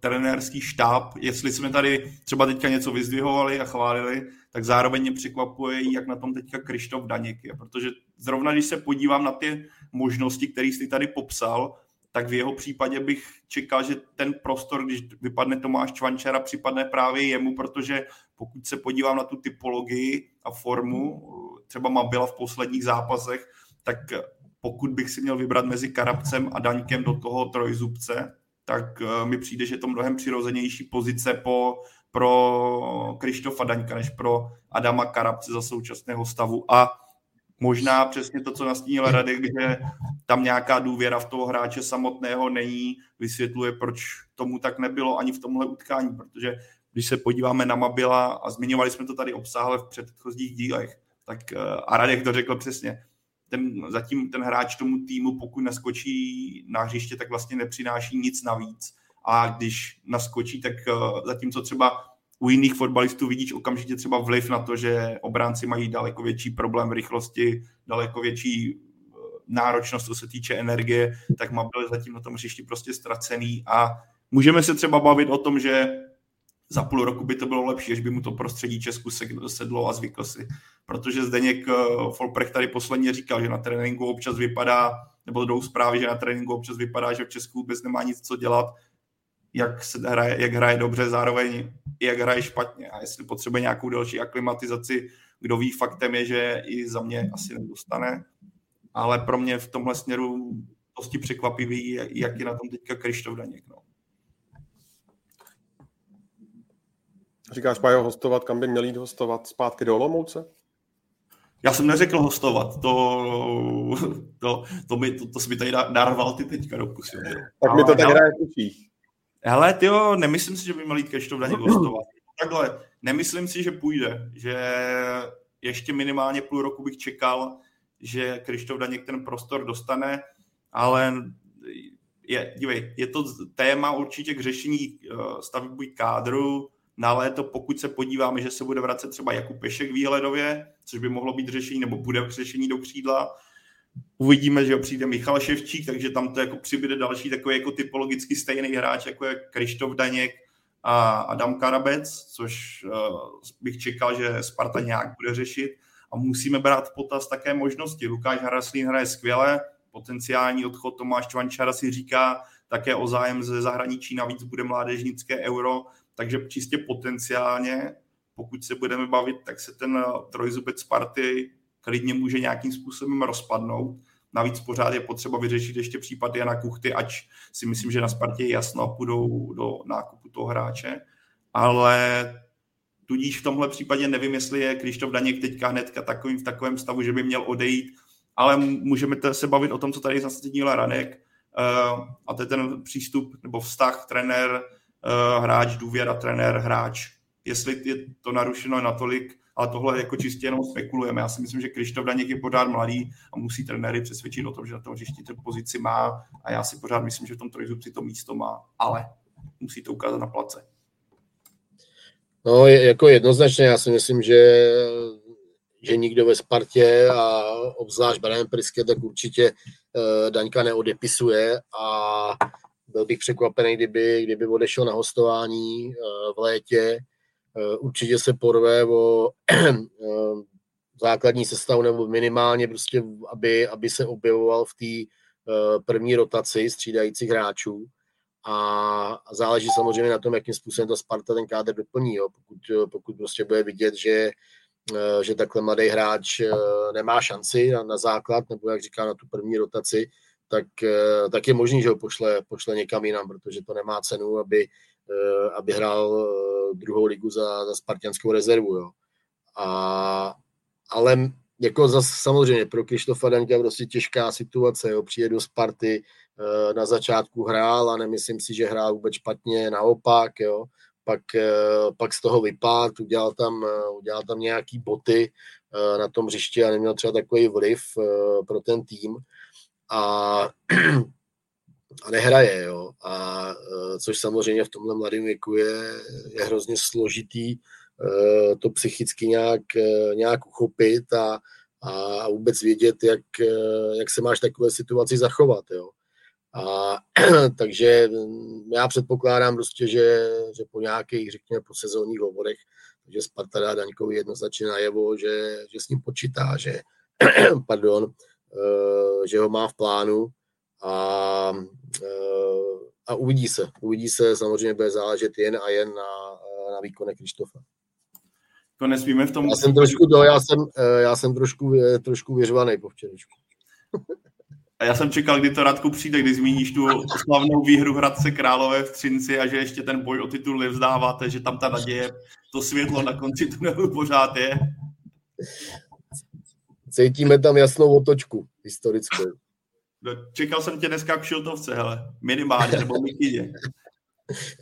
trenérský štáb, jestli jsme tady třeba teďka něco vyzdvihovali a chválili, tak zároveň mě překvapuje, jak na tom teďka Krištof Daněk je, protože zrovna když se podívám na ty možnosti, které jsi tady popsal, tak v jeho případě bych čekal, že ten prostor, když vypadne Tomáš Čvančara, připadne právě jemu, protože pokud se podívám na tu typologii a formu, třeba má byla v posledních zápasech, tak pokud bych si měl vybrat mezi Karabcem a Daňkem do toho trojzubce, tak uh, mi přijde, že je to mnohem přirozenější pozice po, pro Krištofa Daňka, než pro Adama Karabce za současného stavu. A možná přesně to, co nastínil Radek, že tam nějaká důvěra v toho hráče samotného není, vysvětluje, proč tomu tak nebylo ani v tomhle utkání, protože když se podíváme na Mabila a zmiňovali jsme to tady obsáhle v předchozích dílech, tak eh, a Radek to řekl přesně, ten, zatím ten hráč tomu týmu, pokud naskočí na hřiště, tak vlastně nepřináší nic navíc. A když naskočí, tak eh, zatímco třeba u jiných fotbalistů vidíš okamžitě třeba vliv na to, že obránci mají daleko větší problém v rychlosti, daleko větší eh, náročnost, co se týče energie, tak Mabil zatím na tom hřišti prostě ztracený a můžeme se třeba bavit o tom, že za půl roku by to bylo lepší, až by mu to prostředí Česku sedlo a zvykl si. Protože Zdeněk eh, Folprecht tady posledně říkal, že na tréninku občas vypadá, nebo jdou zprávy, že na tréninku občas vypadá, že v Česku vůbec nemá nic co dělat, jak, se hraje, jak hraje dobře, zároveň jak hraje špatně. A jestli potřebuje nějakou další aklimatizaci, kdo ví, faktem je, že i za mě asi nedostane. Ale pro mě v tomhle směru dosti překvapivý, jak je na tom teďka Krištof Daněk. No. Říkáš, Pajo, hostovat, kam by měl jít hostovat? Zpátky do Olomouce? Já jsem neřekl hostovat, to, to, to, mi, to, to jsi mi tady daroval ty teďka do pusy. Tak mi to tak hraje v Hele, ty jo, nemyslím si, že by Krištof Daněk hostovat. Takhle, nemyslím si, že půjde, že ještě minimálně půl roku bych čekal, že Krištof Daněk ten prostor dostane, ale je, dívej, je to téma určitě k řešení eh, stavby kádru, na léto, pokud se podíváme, že se bude vracet třeba Jakub Pešek výhledově, což by mohlo být řešení, nebo bude řešení do křídla. Uvidíme, že přijde Michal Ševčík, takže tam to jako přibude další takový jako typologicky stejný hráč, jako je Krištof Daněk a Adam Karabec, což uh, bych čekal, že Sparta nějak bude řešit. A musíme brát potaz také možnosti. Lukáš Haraslín hraje skvěle, potenciální odchod Tomáš Čvančara si říká také o zájem ze zahraničí, navíc bude mládežnické euro, takže čistě potenciálně, pokud se budeme bavit, tak se ten eh, trojzubec Sparty klidně může nějakým způsobem rozpadnout. Navíc pořád je potřeba vyřešit ještě případ Jana Kuchty, ač si myslím, že na Spartě jasno půjdou do nákupu toho hráče. Ale tudíž v tomhle případě nevím, jestli je Krištof Daněk teďka hnedka takovým, v takovém stavu, že by měl odejít, ale můžeme se bavit o tom, co tady zase Ranek, uh, a to je ten přístup nebo vztah trenér uh, hráč, důvěra, trenér, hráč. Jestli je to narušeno natolik, ale tohle jako čistě jenom spekulujeme. Já si myslím, že Krištof Daněk je pořád mladý a musí trenéry přesvědčit o tom, že na tom hřišti tu pozici má a já si pořád myslím, že v tom trojzubci to místo má, ale musí to ukázat na place. No, jako jednoznačně, já si myslím, že že nikdo ve Spartě a obzvlášť Brian Priske, tak určitě uh, Daňka neodepisuje a byl bych překvapený, kdyby, kdyby odešel na hostování uh, v létě. Uh, určitě se porve o uh, základní sestavu nebo minimálně prostě, aby, aby se objevoval v té první rotaci střídajících hráčů a záleží samozřejmě na tom, jakým způsobem ta Sparta ten kádr doplní. Jo. Pokud, pokud prostě bude vidět, že Eh, že takhle mladý hráč eh, nemá šanci na, na základ, nebo jak říká na tu první rotaci, tak, eh, tak je možný, že ho pošle, pošle někam jinam, protože to nemá cenu, aby, aby hrál druhou ligu za, za spartianskou rezervu. Jo. A, ale jako zase samozřejmě pro Krištofa Daňka prostě těžká situace, jo. přijde do Sparty, na začátku hrál a nemyslím si, že hrál vůbec špatně, naopak, jo pak, eh, pak z toho vypát, udělal tam, eh, udělal tam nějaký boty eh, na tom hřišti a neměl třeba takový vliv pro ten tým a, a nehraje, jo. A což samozřejmě v tomhle mladém věku je, je hrozně složitý to psychicky nějak, nějak uchopit a, a vůbec vědět, jak, jak se máš takové situaci zachovat, jo. A, takže já předpokládám prostě, že, že po nějakých, řekněme, po sezónních hovorech, že Sparta dá Daňkovi jednoznačně najevo, že, že s ním počítá, že, pardon, že ho má v plánu a, uh, a uvidí se. Uvidí se, samozřejmě bude záležet jen a jen na, na výkone Krištofa. To nesmíme v tom... Já jsem trošku, do, já jsem, já jsem trošku, trošku věřvaný po včerejšku. A já jsem čekal, kdy to Radku přijde, kdy zmíníš tu slavnou výhru Hradce Králové v Třinci a že ještě ten boj o titul nevzdáváte, že tam ta naděje, to světlo na konci tunelu pořád je. Cítíme tam jasnou otočku historickou. No, čekal jsem tě dneska k šiltovce, hele, minimálně, nebo Mikidě.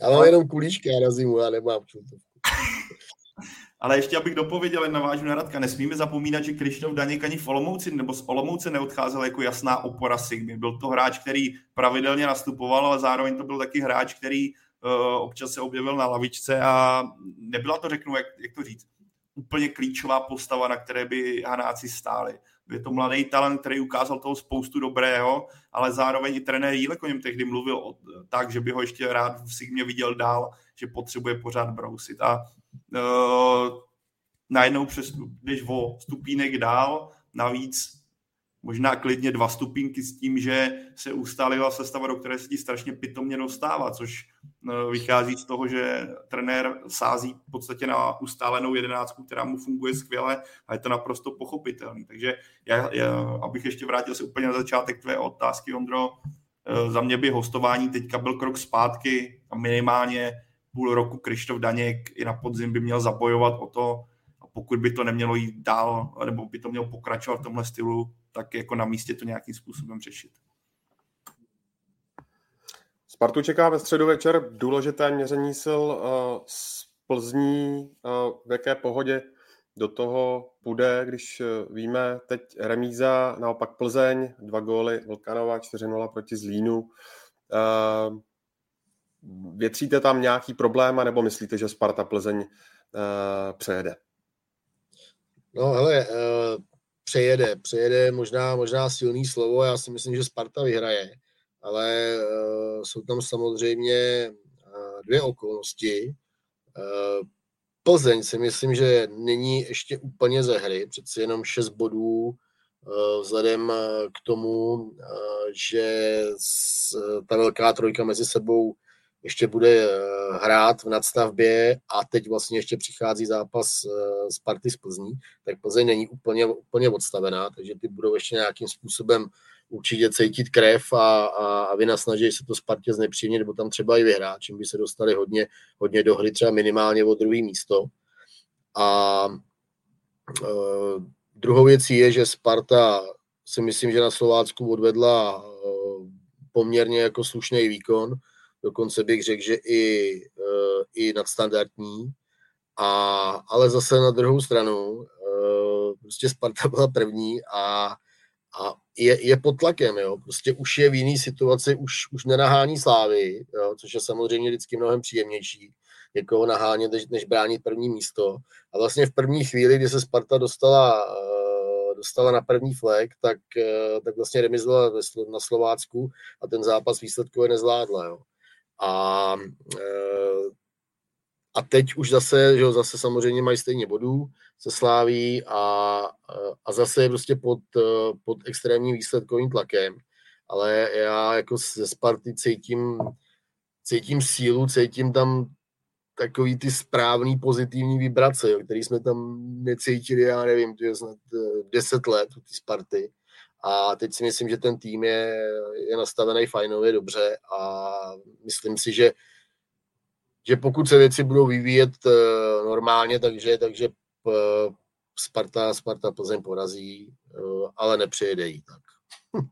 Já mám jenom kulíčky na zimu, já nemám šiltovku. Ale ještě abych dopověděl, navážu na Radka, nesmíme zapomínat, že Krištof Daněk ani v Olomouci nebo z Olomouce neodcházel jako jasná opora Sigmy. Byl to hráč, který pravidelně nastupoval, ale zároveň to byl taky hráč, který uh, občas se objevil na lavičce a nebyla to, řeknu, jak, jak to říct, úplně klíčová postava, na které by Hanáci stáli. Je to mladý talent, který ukázal toho spoustu dobrého, ale zároveň i trenér Jílek o něm tehdy mluvil o, tak, že by ho ještě rád v Sigmě viděl dál, že potřebuje pořád brousit. A uh, najednou přes, když o stupínek dál, navíc možná klidně dva stupínky s tím, že se ustálila sestava, do které se ti strašně pitomně dostává, což uh, vychází z toho, že trenér sází v podstatě na ustálenou jedenáctku, která mu funguje skvěle a je to naprosto pochopitelný. Takže já, já abych ještě vrátil se úplně na začátek tvé otázky, Ondro, uh, za mě by hostování teďka byl krok zpátky a minimálně půl roku Krištof Daněk i na podzim by měl zabojovat o to, pokud by to nemělo jít dál, nebo by to mělo pokračovat v tomhle stylu, tak jako na místě to nějakým způsobem řešit. Spartu čeká ve středu večer důležité měření sil uh, z Plzní, uh, v jaké pohodě do toho půjde, když víme teď remíza, naopak Plzeň, dva góly Volkanova, 4-0 proti Zlínu. Větříte tam nějaký problém, nebo myslíte, že Sparta Plzeň přejede? No hele, přejede, přejede možná, možná silný slovo, já si myslím, že Sparta vyhraje, ale uh, jsou tam samozřejmě uh, dvě okolnosti. Uh, Plzeň si myslím, že není ještě úplně ze hry, přeci jenom 6 bodů vzhledem k tomu, že ta velká trojka mezi sebou ještě bude eh, hrát v nadstavbě a teď vlastně ještě přichází zápas z eh, party z Plzní, tak Plzeň není úplně, úplně odstavená, takže ty budou ještě nějakým způsobem určitě cítit krev a, a, a vynasnaží se to Spartě znepříjemně, nebo tam třeba i vyhrát, čím by se dostali hodně, hodně do hry, třeba minimálně o druhý místo. A e, druhou věcí je, že Sparta si myslím, že na Slovácku odvedla e, poměrně jako slušný výkon, dokonce bych řekl, že i, uh, i nadstandardní. A, ale zase na druhou stranu, uh, prostě Sparta byla první a, a je, je pod tlakem, jo. Prostě už je v jiný situaci, už, už nenahání slávy, jo, což je samozřejmě vždycky mnohem příjemnější, někoho nahánět, než, než bránit první místo. A vlastně v první chvíli, kdy se Sparta dostala uh, dostala na první flag, tak, tak vlastně remizovala na Slovácku a ten zápas výsledkově nezvládla. Jo. A, eh, a teď už zase, že jo, zase samozřejmě mají stejně bodů se sláví a, a zase je prostě pod, eh, pod extrémním výsledkovým tlakem. Ale já jako ze Sparty cítím, cítím sílu, cítím tam takový ty správný pozitivní vibrace, jo, který jsme tam necítili, já nevím, to je snad 10 let u té Sparty. A teď si myslím, že ten tým je, je nastavený fajnově dobře a myslím si, že, že pokud se věci budou vyvíjet uh, normálně, takže, takže uh, Sparta, Sparta Plzeň porazí, uh, ale nepřejede jí tak.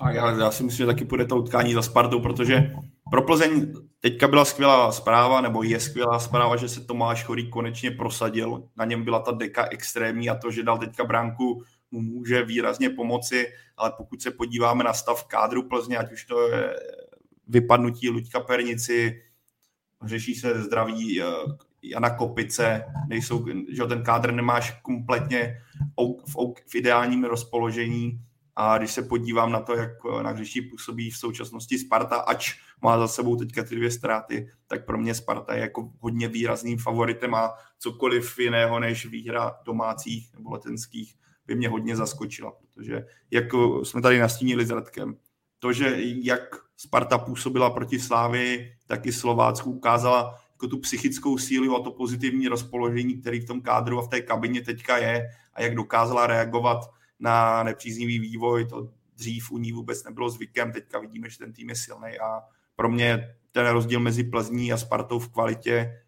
A já, já si myslím, že taky půjde to utkání za Spartou, protože pro Plzeň teďka byla skvělá zpráva, nebo je skvělá zpráva, že se Tomáš Chorý konečně prosadil. Na něm byla ta deka extrémní a to, že dal teďka bránku mu může výrazně pomoci, ale pokud se podíváme na stav kádru Plzně, ať už to je vypadnutí Luďka Pernici, řeší se zdraví eh, Jana Kopice, nejsou, že ten kádr nemáš kompletně v, v ideálním rozpoložení. A když se podívám na to, jak eh, na hřišti působí v současnosti Sparta, ač má za sebou teďka ty dvě ztráty, tak pro mě Sparta je jako hodně výrazným favoritem a cokoliv jiného než výhra domácích nebo letenských by mě hodně zaskočila, protože jak jsme tady nastínili s Radkem, to, že jak Sparta působila proti Slávy, tak i Slovácku ukázala jako tu psychickou sílu a to pozitivní rozpoložení, který v tom kádru a v té kabině teďka je a jak dokázala reagovat na nepříznivý vývoj, to dřív u ní vůbec nebylo zvykem, teďka vidíme, že ten tým je silný a pro mě ten rozdíl mezi Plzní a Spartou v kvalitě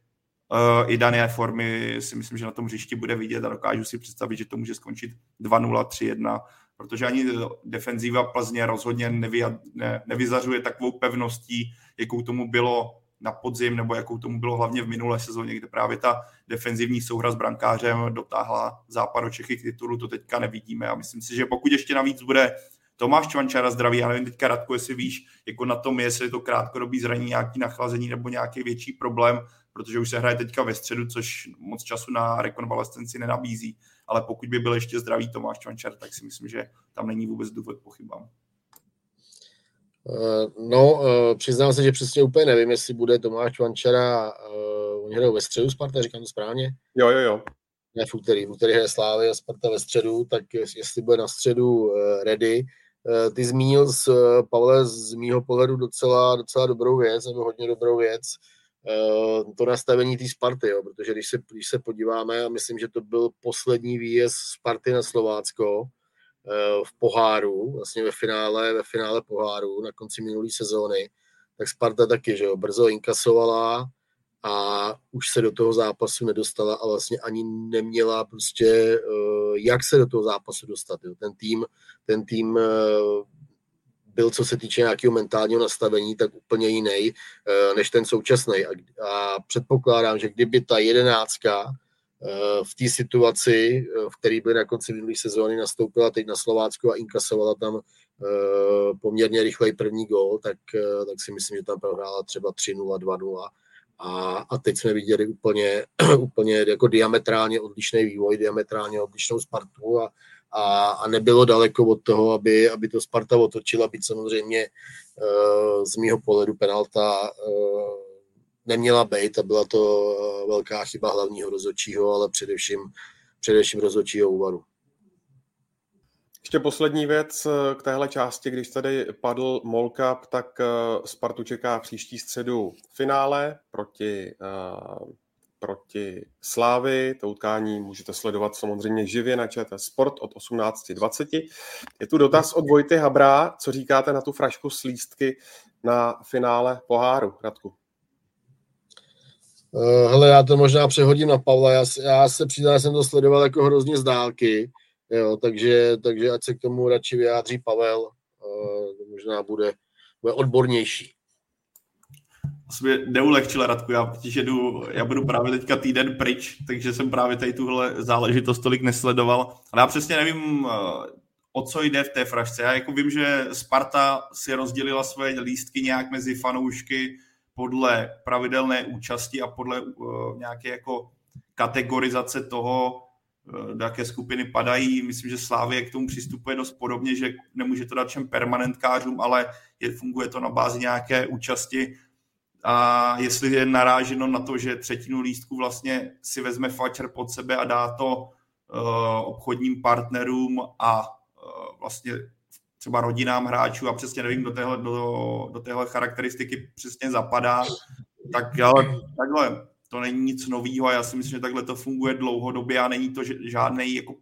i dané formy si myslím, že na tom hřišti bude vidět a dokážu si představit, že to může skončit 2-0, 3-1, protože ani defenzíva Plzně rozhodně nevy, ne, nevyzařuje takovou pevností, jakou tomu bylo na podzim, nebo jakou tomu bylo hlavně v minulé sezóně, kde právě ta defenzivní souhra s brankářem dotáhla západ Čechy k titulu, to teďka nevidíme. A myslím si, že pokud ještě navíc bude Tomáš Čvančara zdraví, já nevím teďka Radko, jestli víš, jako na tom, jestli je to krátkodobý zranění, nějaký nachlazení nebo nějaký větší problém, protože už se hraje teďka ve středu, což moc času na rekonvalescenci nenabízí, ale pokud by byl ještě zdravý Tomáš Čvančar, tak si myslím, že tam není vůbec důvod pochybám. Eh, no, eh, přiznám se, že přesně úplně nevím, jestli bude Tomáš Čvančara, uh, oni hrajou ve středu Sparta, říkám to správně? Jo, jo, jo. Ne v úterý, v úterý hraje Slávy a Sparta ve středu, tak jestli bude na středu ready. Ty zmínil z, Pavle, z mýho pohledu docela, docela dobrou věc, nebo hodně dobrou věc, to nastavení té Sparty, jo, protože když se, když se podíváme, a myslím, že to byl poslední výjezd Sparty na Slovácko, Eh, v poháru, vlastně ve finále, ve finále poháru na konci minulé sezóny, tak Sparta taky, že jo, brzo inkasovala a už se do toho zápasu nedostala a vlastně ani neměla prostě, eh, jak se do toho zápasu dostat. Jo. Ten tým, ten tým eh, byl, co se týče nějakého mentálního nastavení, tak úplně jiný než ten současný. A, a předpokládám, že kdyby ta jedenáctka Eh, v té situaci, eh, v které by na konci minulé sezóny nastoupila teď na Slovácku a inkasovala tam eh, poměrně rychlej první gol, tak, tak si myslím, že tam prohrála třeba 3-0, 2-0 a, a teď jsme viděli úplně, úplně jako diametrálně odlišný vývoj, diametrálně odlišnou Spartu a, a, a nebylo daleko od toho, aby, aby to Sparta otočila, být samozřejmě uh, z mýho pohledu penalta uh, neměla být a byla to eh, velká chyba hlavního rozhodčího, ale především, především rozhodčího úvaru. Ještě poslední věc k téhle části, když tady padl Cup, tak Spartu čeká příští středu finále proti, proti Slávy. To utkání můžete sledovat samozřejmě živě na ČT Sport od 18.20. Je tu dotaz od Vojty Habra. Co říkáte na tu frašku s lístky na finále poháru, Radku? Uh, hele, já to možná přehodím na Pavla, já, já se přiznám, jsem to sledoval jako hrozně z dálky, jo, takže, takže ať se k tomu radši vyjádří Pavel, uh, možná bude, bude odbornější. Sobě neulehčila Radku, já totiž jedu, já budu právě teďka týden pryč, takže jsem právě tady tuhle záležitost tolik nesledoval. Ale já přesně nevím, eh, o co jde v té frašce. Já jako vím, že Sparta si rozdělila svoje lístky nějak mezi fanoušky, podle pravidelné účasti a podle uh, nějaké jako kategorizace toho, uh, do jaké skupiny padají. Myslím, že Slávě k tomu přistupuje dost podobně, že nemůže to dát všem permanentkářům, ale je, funguje to na bázi nějaké účasti. A jestli je naráženo na to, že třetinu lístků vlastně si vezme Fatscher pod sebe a dá to uh, obchodním partnerům a uh, vlastně třeba rodinám hráčů a přesně nevím, do téhle, do, do téhle charakteristiky přesně zapadá, tak ale takhle to není nic nového a já si myslím, že takhle to funguje dlouhodobě a není to žádný jako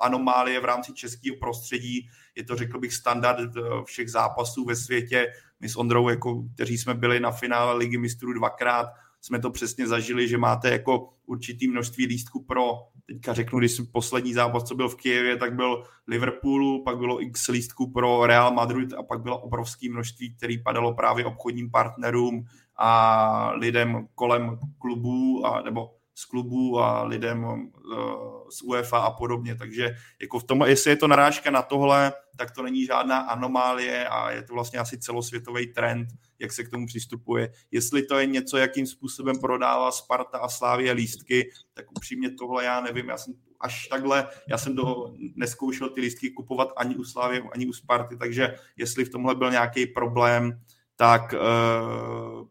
anomálie v rámci českého prostředí. Je to, řekl bych, standard eh, všech zápasů ve světě. My s Ondrou, jako, kteří jsme byli na finále ligy mistrů dvakrát, jsme to přesně zažili, že máte jako určitý množství lístků pro, teďka řeknu, když poslední zápas, co byl v Kijevě, tak byl Liverpoolu, pak bylo x lístků pro Real Madrid a pak bylo obrovské množství, který padalo právě obchodním partnerům a lidem kolem klubů, a, nebo z klubů a lidem uh, z UEFA a podobně. Takže jako v tom, jestli je to narážka na tohle, tak to není žádná anomálie a je to vlastně asi celosvětový trend, jak se k tomu přistupuje. Jestli to je něco, jakým způsobem prodává Sparta a Slávě lístky, tak upřímně tohle já nevím. Já jsem až takhle, já jsem do, neskoušel ty lístky kupovat ani u Slávy, ani u Sparty, takže jestli v tomhle byl nějaký problém, tak uh,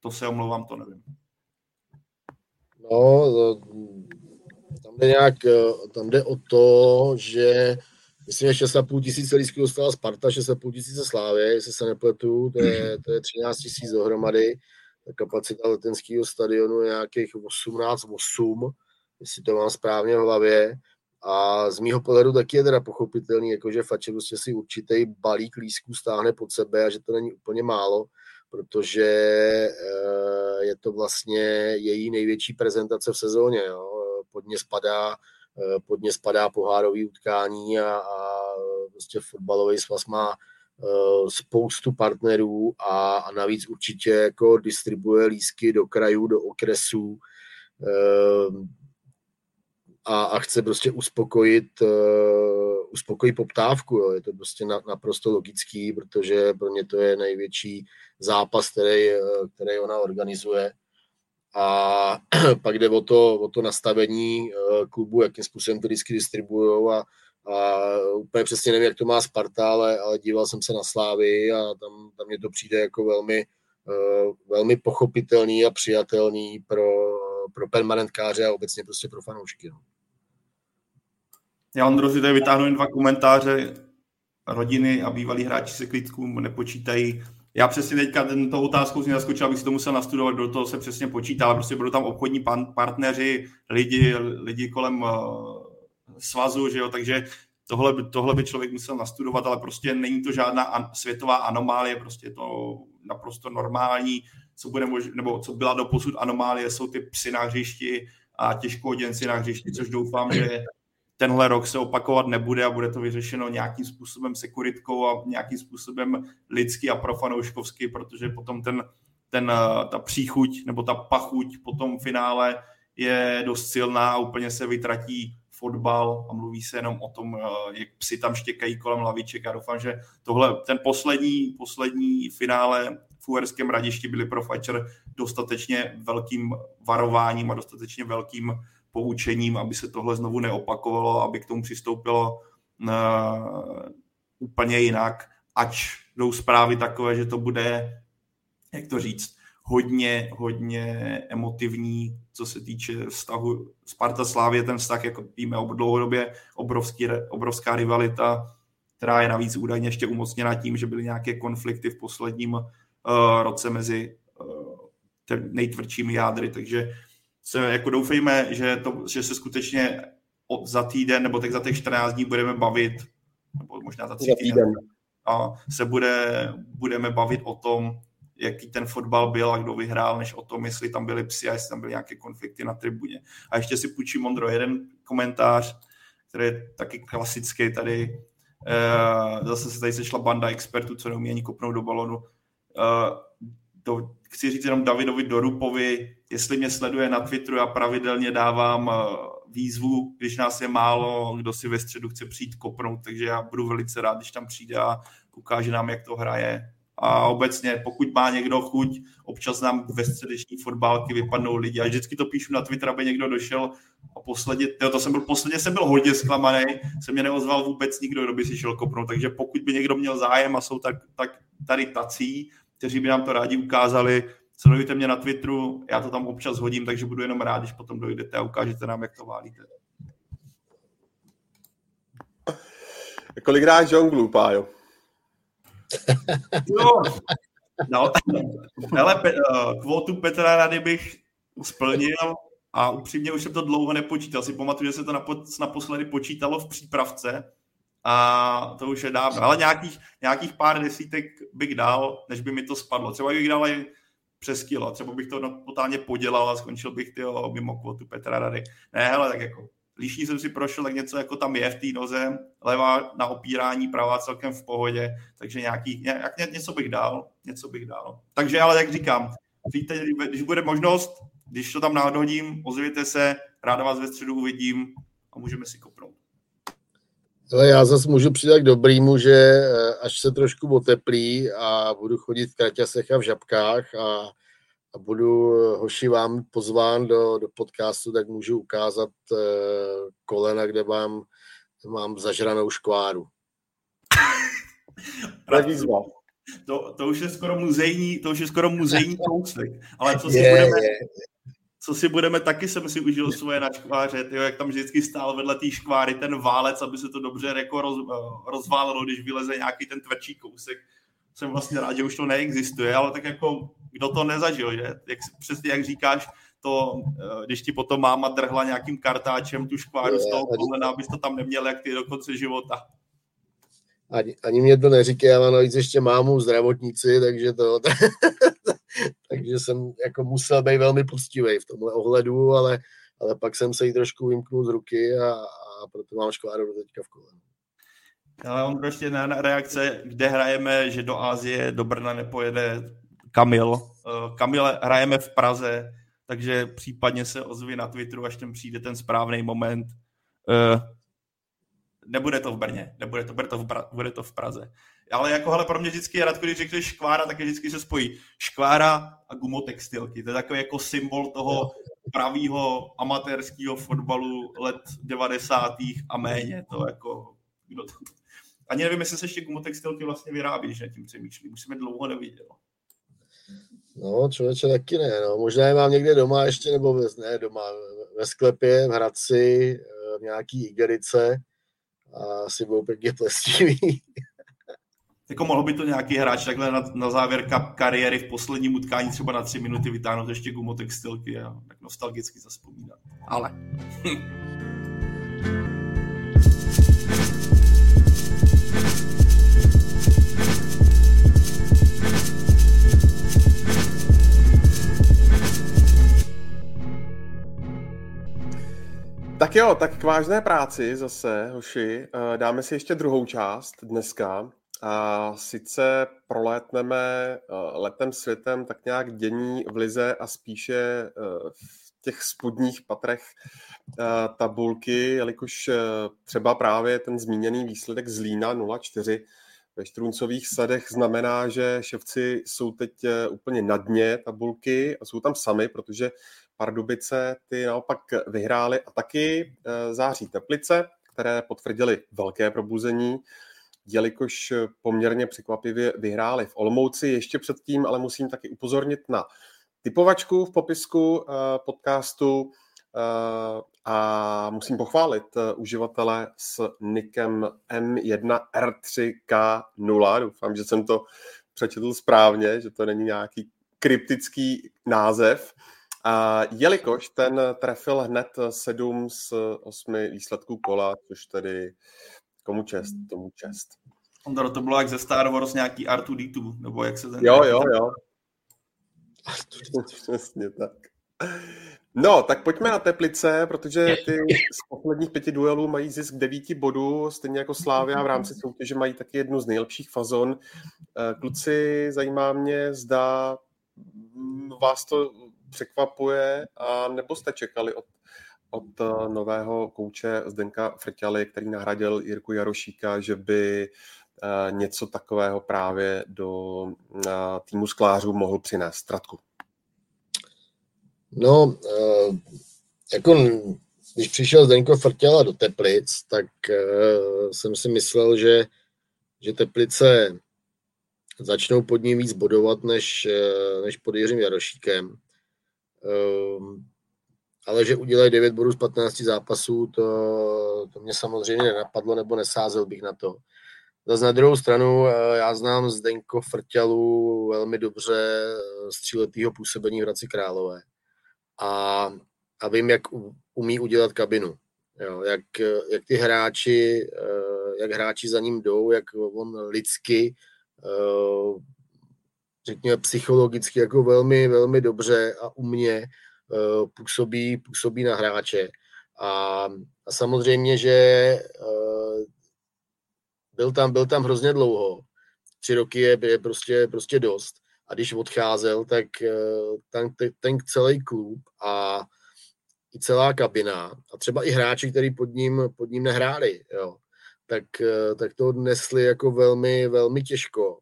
to se omlouvám, to nevím. No, tam jde nějak, tam jde o to, že myslím, že 6,5 tisíce lístků dostala Sparta, 6,5 tisíce Slávy, jestli se nepletu, to je, to je 13 tisíc dohromady. Ta kapacita letenského stadionu je nějakých 18,8, jestli to mám správně v hlavě. A z mýho pohledu taky je teda pochopitelný, jako že Fače prostě si určitý balík lísků stáhne pod sebe a že to není úplně málo, protože eh, je to vlastně její největší prezentace v sezóně. Jo. Pod ně spadá, eh, pod ně spadá pohárový utkání a, a prostě fotbalový svaz má eh, spoustu partnerů a, a navíc určitě jako distribuje lísky do krajů, do okresů a, a chce prostě uspokojit, uh, uspokojit poptávku. Jo. Je to prostě na, naprosto logický, protože pro mě to je největší zápas, který, eh, který ona organizuje. A pak jde o to, o to nastavení uh, klubu, jakým způsobem to vždycky distribuují a, a úplně přesně nevím, jak to má Sparta, ale, ale díval jsem se na Slávy a tam, tam mě to přijde jako velmi, velmi pochopitelný a přijatelný pro, pro permanentkáře a obecně prostě pro fanoušky. No. Já Ondro si tady vytáhnu dva komentáře. Rodiny a bývalí hráči se klidků nepočítají. Já přesně teďka ten, tou otázkou si naskočil, abych si to musel nastudovat, do toho se přesně počítá, ale prostě budou tam obchodní pan, partneři, lidi, lidi kolem uh, svazu, že jo, takže tohle, tohle by člověk musel nastudovat, ale prostě není to žádná an, světová anomálie, prostě je to naprosto normální, co bude mož, nebo co byla do posud anomálie, jsou ty psy na hřišti a těžkoděnci na hřišti, což doufám, že tenhle rok se opakovat nebude a bude to vyřešeno nějakým způsobem sekuritkou a nějakým způsobem lidsky a profanouškovsky, protože potom ten, ten, ta příchuť nebo ta pachuť po tom finále je dost silná a úplně se vytratí fotbal a mluví se jenom o tom, jak psi tam štěkají kolem laviček. Já doufám, že tohle, ten poslední, poslední finále v Uherském radišti byly pro Fletcher dostatečně velkým varováním a dostatečně velkým poučením, aby se tohle znovu neopakovalo, aby k tomu přistoupilo uh, úplně jinak, ač jdou zprávy takové, že to bude, jak to říct, hodně, hodně emotivní, co se týče vztahu Sparta Slávě, ten vztah, jako víme, dlouhodobě obrovský, obrovská rivalita, která je navíc údajně ještě umocněna tím, že byly nějaké konflikty v posledním uh, roce mezi uh, nejtvrdšími jádry, takže se jako doufejme, že, to, že se skutečně za týden nebo tak za těch 14 dní budeme bavit, nebo možná za tři týden, a se bude, budeme bavit o tom, jaký ten fotbal byl a kdo vyhrál, než o tom, jestli tam byly psi a jestli tam byly nějaké konflikty na tribuně. A ještě si půjčím, Mondro, jeden komentář, který je taky klasický tady. E, zase se tady sešla banda expertů, co neumí ani kopnout do balonu. E, do, chci říct jenom Davidovi Dorupovi, jestli mě sleduje na Twitteru, já pravidelně dávám eh, výzvu, když nás je málo, kdo si ve středu chce přijít kopnout, takže já budu velice rád, když tam přijde a ukáže nám, jak to hraje. A obecně, pokud má někdo chuť, občas nám ve středeční fotbálky vypadnou lidi. A vždycky to píšu na Twitter, aby někdo došel a posledně, to jsem byl, posledně jsem byl hodně zklamaný, se mě neozval vůbec nikdo, kdo by si šel kopnout. Takže pokud by někdo měl zájem a jsou tak, tak tady tací, kteří by nám to rádi ukázali, sledujte mě na Twitteru, já to tam občas hodím, takže budu jenom rád, když potom dojdete a ukážete nám, jak to válíte. Kolik hráš žonglu, Pájo? no, no, hele, pe, uh, kvotu Petra Rady bych splnil a upřímně už jsem to dlouho nepočítal. Si pamatuju, že se to naposledy počítalo v přípravce, a to už je dávno. Ale nějakých, nějakých pár desítek bych dal, než by mi to spadlo. Třeba bych dal i přes kilo, třeba bych to totálně podělal a skončil bych ty mimo kvotu Petra Rady. Ne, hele, tak jako líšní jsem si prošel, tak něco jako tam je v té noze, levá na opírání, pravá celkem v pohodě, takže nějaký, nějak, něco bych dal, něco bych dal. Takže ale jak říkám, víte, když bude možnost, když to tam náhodím, ozvěte se, ráda vás ve středu uvidím a můžeme si kopnout. Ale já zase můžu přidat k dobrýmu, že eh, až se trošku oteplí a budu chodit v kraťasech a v žabkách a, a budu eh, hoši vám pozván do, do podcastu, tak můžu ukázat uh, kolena, kde mám, mám zažranou škváru. To, to už je skoro muzejní, to už je skoro muzejní kousek. Ale co si je, budeme, je co si budeme, taky jsem si užil svoje na škváře, tyjo, jak tam vždycky stál vedle té škváry ten válec, aby se to dobře jako roz, eh, rozválilo, když vyleze nějaký ten tvrdší kousek. Jsem vlastně rád, že už to neexistuje, ale tak jako kdo to nezažil, že? Jak, přesně jak říkáš, to, eh, když ti potom máma drhla nějakým kartáčem tu škváru z toho kolena, abys to tam neměl jak ty do konce života. Ani, ani mě to neříká, já mám navíc ještě mámu zdravotníci, takže to, takže jsem jako musel být velmi poctivý v tomhle ohledu, ale, ale pak jsem se jí trošku vymknul z ruky a, a proto mám škváru do teďka v kolenu. Ale on prostě na, reakce, kde hrajeme, že do Ázie, do Brna nepojede Kamil. Uh, Kamil hrajeme v Praze, takže případně se ozví na Twitteru, až ten přijde ten správný moment. Nebude to v Brně, nebude to, bude to v, Bra- bude to v Praze. Ale jako, hele, pro mě vždycky Radko, když řekneš škvára, tak vždycky se spojí škvára a gumotextilky. To je takový jako symbol toho pravýho amatérského fotbalu let 90. a méně. To jako, kdo to... Ani nevím, jestli se ještě gumotextilky vlastně vyrábí, že tím přemýšlím. Už jsem je dlouho neviděl. No, člověče taky ne, no. Možná je mám někde doma ještě, nebo ve, ne doma, ve sklepě, v Hradci, eh, v nějaký igerice a asi budou pěkně plestivý. jako mohl by to nějaký hráč takhle na, na závěr kap kariéry v posledním utkání třeba na tři minuty vytáhnout ještě gumotextilky a tak nostalgicky zaspomínat. Ale. Tak jo, tak k vážné práci zase, hoši. Eh, dáme si ještě druhou část dneska. A sice prolétneme eh, letem světem tak nějak dění v Lize a spíše eh, v těch spodních patrech tabulky, jelikož třeba právě ten zmíněný výsledek z Lína 0-4 ve Štruncových sadech znamená, že ševci jsou teď úplně na dně tabulky a jsou tam sami, protože Pardubice ty naopak vyhrály a taky eh, září Teplice, které potvrdili velké probuzení, jelikož poměrně překvapivě vyhráli v Olmouci. Ještě předtím ale musím taky upozornit na typovačku v popisku eh, podcastu eh, a musím pochválit uživatele s nikem M1R3K0. Doufám, že jsem to přečetl správně, že to není nějaký kryptický název. A jelikož ten trefil hned sedm z osmi výsledků kola, což tedy komu čest, tomu čest. Ondro, to bylo jak ze Star Wars nějaký R2D2, nebo jak se ten... Jo, jo, jo. Přesně tak. No, tak pojďme na Teplice, protože ty z posledních pěti duelů mají zisk devíti bodů, stejně jako Slávia v rámci soutěže mají taky jednu z nejlepších fazon. Eh, kluci, zajímá mě, zda vás to překvapuje, a nebo jste čekali od, od eh, nového kouče Zdenka Frťaly, který nahradil Jirku Jarošíka, že by eh, něco takového právě do eh, týmu sklářů mohl přinést? Stratku. No, jako když přišel Zdenko Frtěla do Teplic, tak jsem si myslel, že, že Teplice začnou pod ním víc bodovat, než, než pod Jiřím Jarošíkem. Um, ale že udělají 9 bodů z 15 zápasů, to, to mě samozřejmě nenapadlo, nebo nesázel bych na to. Zase na druhou stranu, eh, já znám Zdenko Frťalu velmi dobře eh, z tříletého působení v Hradci Králové. A, a vím, jak umí udělat kabinu. Jo, jak, jak ty hráči, eh, jak hráči za ním jdou, jak on lidsky řekněme, psychologicky jako velmi, velmi dobře a umně uh, působí, působí na hráče. A, a samozřejmě, že uh, byl tam, byl tam hrozně dlouho. Tři roky je, je prostě, prostě dost. A když odcházel, tak uh, ten, ten celý klub a i celá kabina a třeba i hráči, kteří pod ním, pod ním nehráli, jo, tak, tak to odnesli jako velmi, velmi těžko.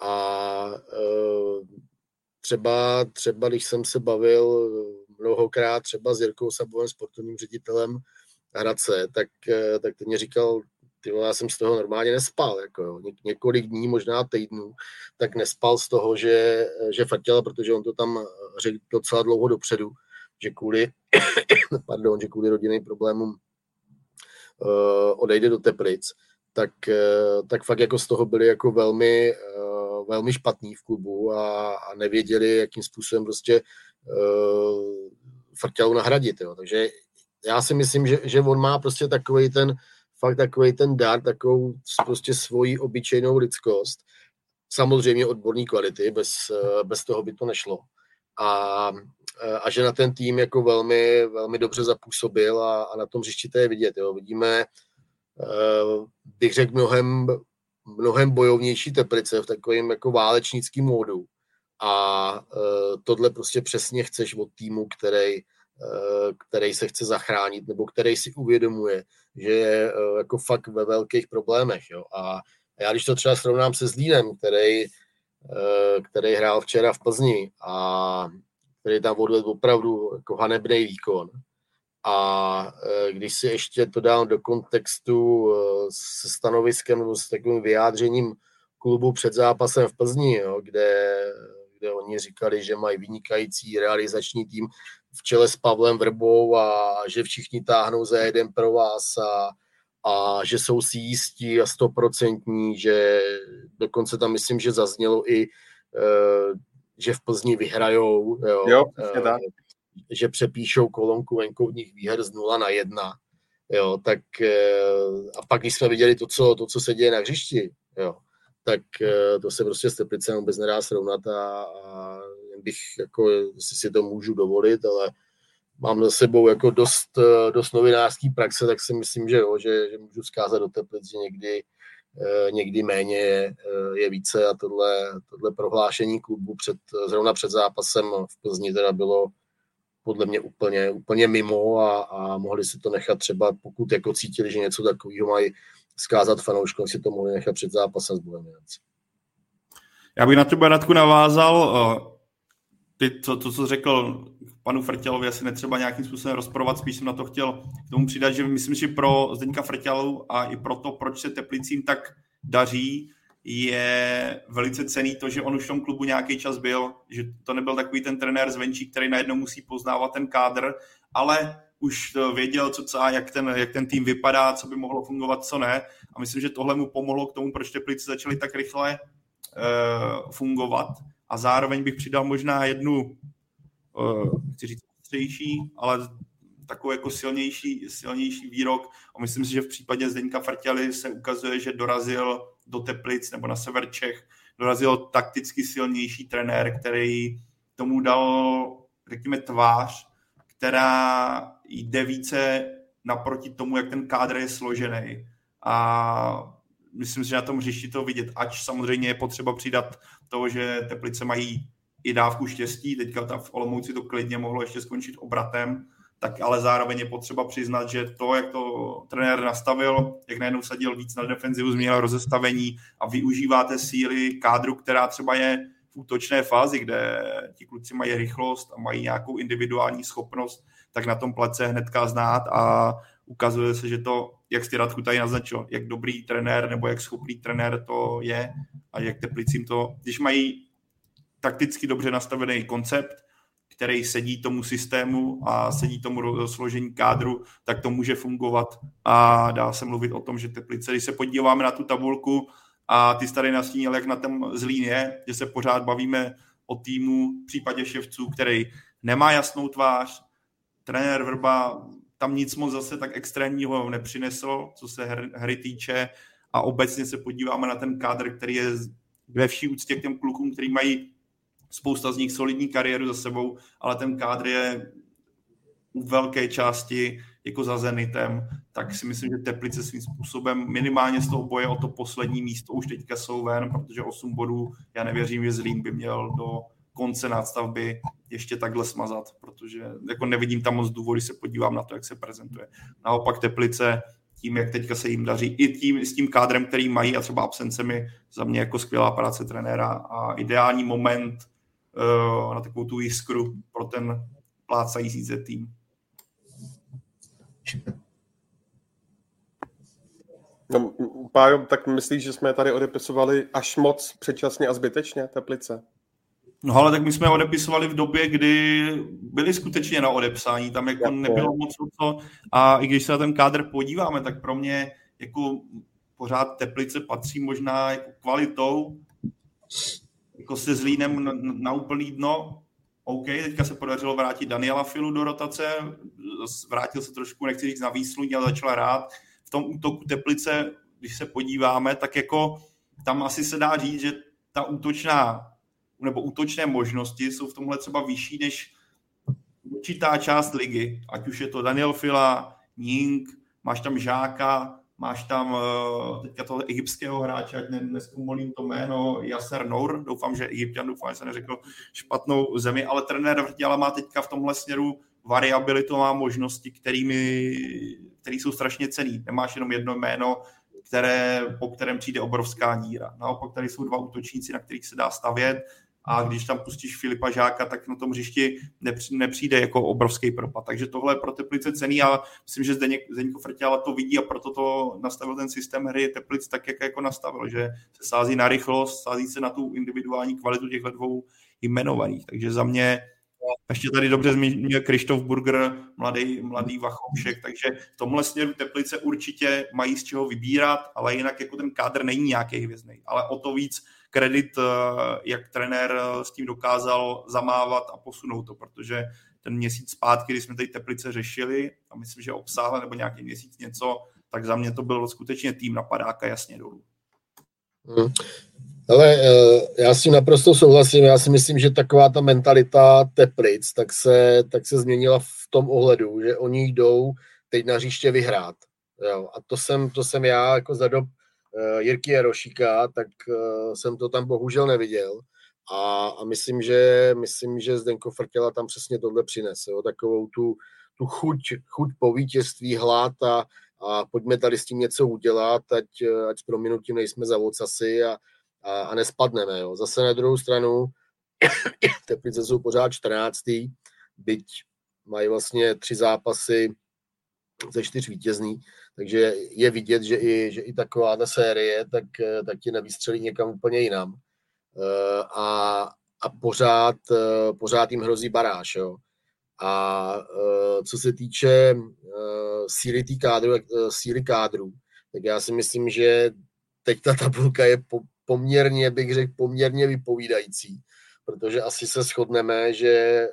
A uh, třeba, třeba, když jsem se bavil mnohokrát třeba s Jirkou Sabovem, sportovním ředitelem Hradce, tak, uh, tak ten mě říkal, ty já jsem z toho normálně nespal, jako jo, Ně, několik dní, možná týdnů, tak nespal z toho, že, že fatěl, protože on to tam řekl docela dlouho dopředu, že kvůli, pardon, že kvůli rodinným problémům uh, odejde do Teplic, tak, uh, tak fakt jako z toho byli jako velmi, uh, velmi špatný v klubu a, a nevěděli, jakým způsobem prostě uh, Frťalu nahradit. Jo. Takže já si myslím, že, že on má prostě takový ten, fakt takový ten dar, takovou prostě svoji obyčejnou lidskost. Samozřejmě odborní kvality, bez, bez toho by to nešlo. A, a že na ten tým jako velmi, velmi dobře zapůsobil a, a na tom hřišti to je vidět. Jo. Vidíme, bych řekl, mnohem, mnohem bojovnější teplice v takovém jako válečnickém módu. A tohle prostě přesně chceš od týmu, který, který se chce zachránit nebo který si uvědomuje, že je jako fakt ve velkých problémech. Jo. A já když to třeba srovnám se Zlínem, který, který hrál včera v Plzni a který tam odvedl opravdu jako hanebný výkon, a e, když si ještě to dám do kontextu e, se stanoviskem nebo s takovým vyjádřením klubu před zápasem v Plzni, jo, kde, kde oni říkali, že mají vynikající realizační tým v čele s Pavlem Vrbou a že všichni táhnou za jeden pro vás a, a že jsou si jistí a stoprocentní, že dokonce tam myslím, že zaznělo i, e, že v Plzni vyhrajou. Jo, jo tak že přepíšou kolonku venkovních výher z 0 na 1, jo, tak eh, a pak když jsme viděli to, co, to, co se děje na hřišti, jo, tak eh, to se prostě s Teplicem vůbec nedá srovnat a, a bych, jako, si si to můžu dovolit, ale mám za sebou jako dost, eh, dost novinářský praxe, tak si myslím, že, jo, že, že můžu zkázat do Teplic, že někdy, někdy méně je, je více a tohle, tohle prohlášení klubu před, zrovna před zápasem v Plzni teda bylo, podle mě úplně, úplně mimo a, a mohli si to nechat třeba, pokud jako cítili, že něco takového mají zkázat fanouškům, si to mohli nechat před zápasem s Bohemians. Já bych na tebe, Radku, navázal. Eh, ty, to, to, co řekl panu Frtělovi, asi netřeba nějakým způsobem rozporovat, spíš jsem na to chtěl k tomu přidat, že myslím, že pro Zdeňka Frtělu a i pro to, proč se Teplicím tak daří, je velice cený to, že on už v tom klubu nějaký čas byl, že to nebyl takový ten trenér zvenčí, který najednou musí poznávat ten kádr, ale už věděl, co, a jak ten, jak ten tým vypadá, co by mohlo fungovat, co ne. A myslím, že tohle mu pomohlo k tomu, proč Teplice začaly tak rychle uh, fungovat. A zároveň bych přidal možná jednu, uh, chci říct, střejší, ale takový jako silnější, silnější výrok. A myslím si, že v případě Zdeňka Frtěly se ukazuje, že dorazil do Teplic nebo na sever Čech dorazil takticky silnější trenér, který tomu dal, řekněme, tvář, která jde více naproti tomu, jak ten kádr je složený. A myslím si, že na tom hřišti to vidět, ač samozřejmě je potřeba přidat to, že Teplice mají i dávku štěstí, teďka ta v Olomouci to klidně mohlo ještě skončit obratem, tak ale zároveň je potřeba přiznat, že to, jak to trenér nastavil, jak najednou sadil víc na defenzivu, změnil rozestavení a využíváte síly kádru, která třeba je v útočné fázi, kde ti kluci mají rychlost a mají nějakou individuální schopnost, tak na tom plece hnedka znát a ukazuje se, že to, jak jsi Radku tady naznačil, jak dobrý trenér nebo jak schopný trenér to je a jak Teplicím to, když mají takticky dobře nastavený koncept, který sedí tomu systému a sedí tomu složení kádru, tak to může fungovat. A dá se mluvit o tom, že Teplice, když se podíváme na tu tabulku a ty tady nastínil, jak na tom zlín je, že se pořád bavíme o týmu v případě ševců, který nemá jasnou tvář, trenér Vrba tam nic moc zase tak extrémního nepřinesl, co se hry týče. A obecně se podíváme na ten kádr, který je ve vší úctě k těm klukům, který mají spousta z nich solidní kariéru za sebou, ale ten kádr je u velké části jako za Zenitem, tak si myslím, že Teplice svým způsobem minimálně z toho boje o to poslední místo už teďka jsou ven, protože 8 bodů, já nevěřím, že Zlín by měl do konce nadstavby ještě takhle smazat, protože jako nevidím tam moc důvody, se podívám na to, jak se prezentuje. Naopak Teplice tím, jak teďka se jim daří, i tím, s tím kádrem, který mají a třeba absencemi, za mě jako skvělá práce trenéra a ideální moment uh, na takovou tu jiskru pro ten plácající se tým. No, Pájo, tak myslíš, že jsme tady odepisovali až moc předčasně a zbytečně Teplice? No ale tak my jsme odepisovali v době, kdy byli skutečně na odepsání, tam jako nebylo moc co a i když se na ten kádr podíváme, tak pro mě jako pořád Teplice patří možná jako kvalitou jako se Zlínem na, na úplný dno. OK, teďka se podařilo vrátit Daniela Filu do rotace, vrátil se trošku, nechci říct na výsluní, ale začal rád. V tom útoku Teplice, když se podíváme, tak jako tam asi se dá říct, že ta útočná nebo útočné možnosti jsou v tomhle třeba vyšší než určitá část ligy, ať už je to Daniel Fila, Ning, máš tam Žáka, máš tam uh, teďka toho egyptského hráče, ať neskumolím to jméno, Yasser Nour, doufám, že Egyptian, doufám, že jsem neřekl špatnou zemi, ale trenér Vrtěla má teďka v tomhle směru variabilitu, má možnosti, kterými, které jsou strašně cený. Nemáš jenom jedno jméno, které, po kterém přijde obrovská díra. Naopak tady jsou dva útočníci, na kterých se dá stavět a když tam pustíš Filipa Žáka, tak na tom hřišti nepřijde jako obrovský propad. Takže tohle je pro Teplice cený a myslím, že Zdeněk, Zdeněk Frtěla to vidí a proto to nastavil ten systém hry Teplic tak, jak jako nastavil, že se sází na rychlost, sází se na tu individuální kvalitu těchto dvou jmenovaných. Takže za mě ještě tady dobře zmínil Krištof Burger, mladý, mladý Vachoušek, takže v tomhle směru Teplice určitě mají z čeho vybírat, ale jinak jako ten kádr není nějaký hvězdný. Ale o to víc kredit, eh, jak trenér s tím dokázal zamávat a posunout to, protože ten měsíc zpátky, kdy jsme tady Teplice řešili, a myslím, že obsáhle nebo nějaký měsíc něco, tak za mě to byl skutečně tým napadáka jasně dolů. Hmm. Ale eh, já s tím naprosto souhlasím. Já si myslím, že taková ta mentalita Teplic tak se, tak se změnila v tom ohledu, že oni jdou teď na hřiště vyhrát. Jo. A to jsem, to jsem já jako za dob uh, Jirky Jarošíka, tak uh, jsem to tam bohužel neviděl. A, a myslím, že, myslím, že Zdenko Frtěla tam přesně tohle přinese. Jo. Takovou tu, tu chuť, chuť po vítězství, hlad a, a pojďme tady s tím něco udělat, ať, ať s prominutím nejsme za vocasy a, a, a nespadneme. Jo. Zase na druhou stranu Teplice jsou pořád 14. byť mají vlastně tři zápasy ze čtyř vítězný, takže je vidět, že i, že i taková ta série, tak, tak ti nevystřelí někam úplně jinam. Eh, a, a pořád, eh, pořád jim hrozí baráž. Jo. A eh, co se týče síly, tý kádru, síly kádru, tak já si myslím, že teď ta tabulka je po, poměrně, bych řekl, poměrně vypovídající, protože asi se shodneme, že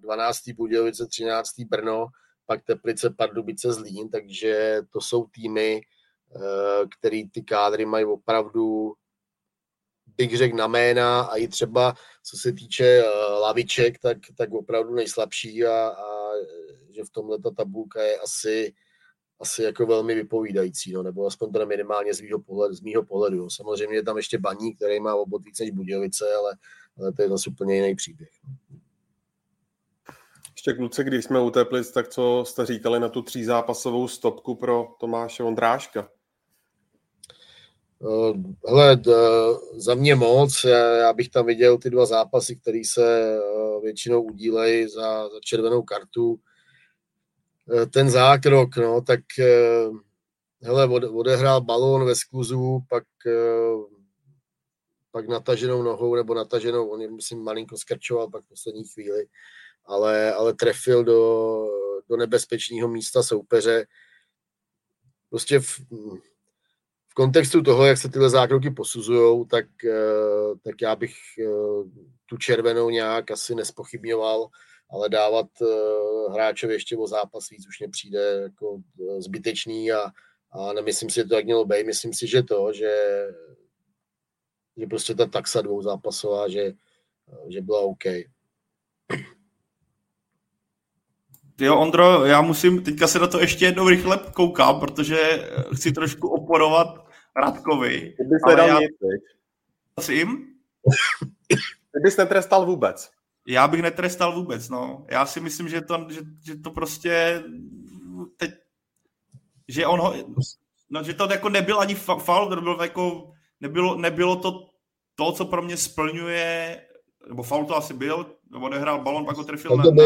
12. Budějovice, 13. Brno, pak Teplice, Pardubice, Zlín, takže to jsou týmy, který ty kádry mají opravdu bych řekl na jména a i třeba co se týče laviček, tak, tak opravdu nejslabší a, a že v tomhle ta tabulka je asi asi jako velmi vypovídající, no, nebo aspoň teda minimálně z mýho pohledu. Z mýho pohledu. Samozřejmě je tam ještě Baník, který má obot víc než Budějovice, ale, ale to je zase úplně jiný příběh. No. Ještě kluci, když jsme u Teplic, tak co jste říkali na tu třízápasovou stopku pro Tomáše Ondráška? Eh, hele, za mě moc, já bych tam viděl ty dva zápasy, které se eh, většinou udílejí za, za červenou kartu. Eh, ten zákrok, no, tak eh, hele, odehrál balón ve skluzu, pak, eh, pak nataženou nohou, nebo nataženou, on myslím, malinko skrčoval pak v poslední chvíli, ale, ale trefil do, do nebezpečného místa soupeře. Prostě v, v kontextu toho, jak se tyhle zákroky posuzují, tak, tak já bych tu červenou nějak asi nespochybňoval ale dávat uh, hráčovi ještě o zápas víc už mě přijde jako uh, zbytečný a, a nemyslím si, že to jak mělo být. Myslím si, že to, že, že prostě ta taxa dvou zápasová, že, že byla OK. Jo, Ondro, já musím, teďka se na to ještě jednou rychle koukám, protože chci trošku oporovat Radkovi. Ty bys nedal já... nic, Prosím? Ty bys netrestal vůbec. Já bych netrestal vůbec, no. Já si myslím, že to, že, že to prostě teď, že on ho, no, že to jako nebyl ani faul, to bylo jako, nebylo, nebylo to to, co pro mě splňuje, nebo faul to asi byl, nebo nehrál balon, pak ho trefil na, na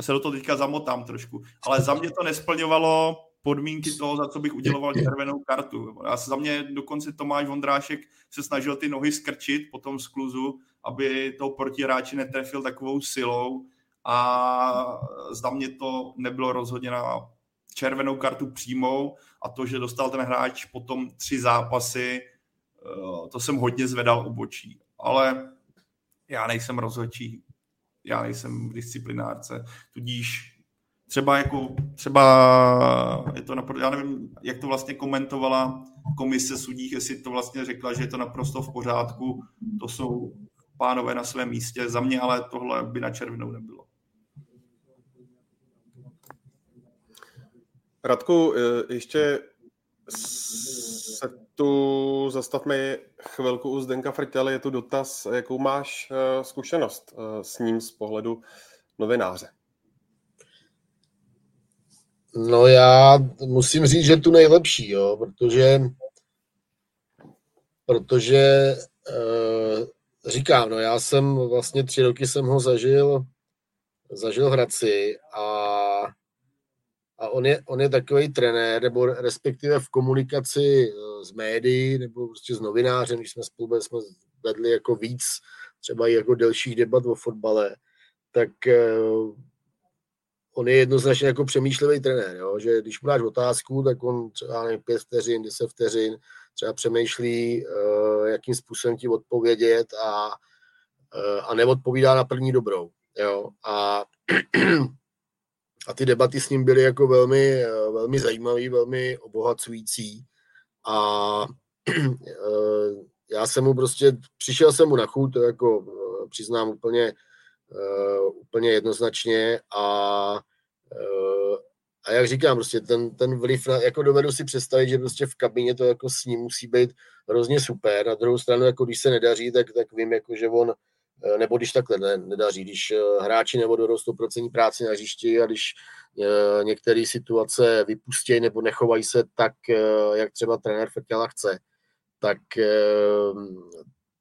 se do toho teďka zamotám trošku, ale za mě to nesplňovalo podmínky toho, za co bych uděloval červenou kartu. Já se za mě dokonce Tomáš Vondrášek se snažil ty nohy skrčit po tom skluzu, aby toho protiráči netrefil takovou silou a za mě to nebylo rozhodně na červenou kartu přímou a to, že dostal ten hráč potom tři zápasy, eh, to jsem hodně zvedal obočí. Ale já nejsem rozhodčí, já nejsem v disciplinárce, tudíž třeba jako, třeba je to naprosto, já nevím, jak to vlastně komentovala komise sudích, jestli to vlastně řekla, že je to naprosto v pořádku, to jsou pánové na svém místě, za mě ale tohle by na červenou nebylo. Radku, e, ještě se tu zastavme chvilku u Zdenka Frtěle. Je tu dotaz, jakou máš e, zkušenost e, s ním z pohledu novináře? No já musím říct, že tu nejlepší, jo, protože protože říkám, no já jsem vlastně tři roky jsem ho zažil zažil v Hradci a a on je, on je takový trenér, nebo respektive v komunikaci eh, s médií, nebo prostě s novinářem, když jsme spolu jsme vedli jako víc, třeba i jako delších debat o fotbale, tak uh, on je jednoznačně jako přemýšlivý trenér, jo? že když mu dáš otázku, tak on třeba nevím, pět vteřin, deset vteřin, třeba přemýšlí, uh, jakým způsobem ti odpovědět a, uh, a neodpovídá na první dobrou. Jo? A a ty debaty s ním byly jako velmi, eh, velmi zajímavé, velmi obohacující a eh, já jsem mu prostě, přišel jsem mu na chuť, to jako eh, přiznám úplně, úplně jednoznačně a a jak říkám, prostě ten, ten vliv, na, jako dovedu si představit, že prostě v kabině to jako s ním musí být hrozně super. Na druhou stranu, jako když se nedaří, tak, tak vím, jako, že on Eh, nebo když takhle ne, nedaří, když eh, hráči nebudou 100% práci na hřišti a když eh, některé situace vypustějí nebo nechovají se tak, jak třeba trenér Frtěla chce, tak,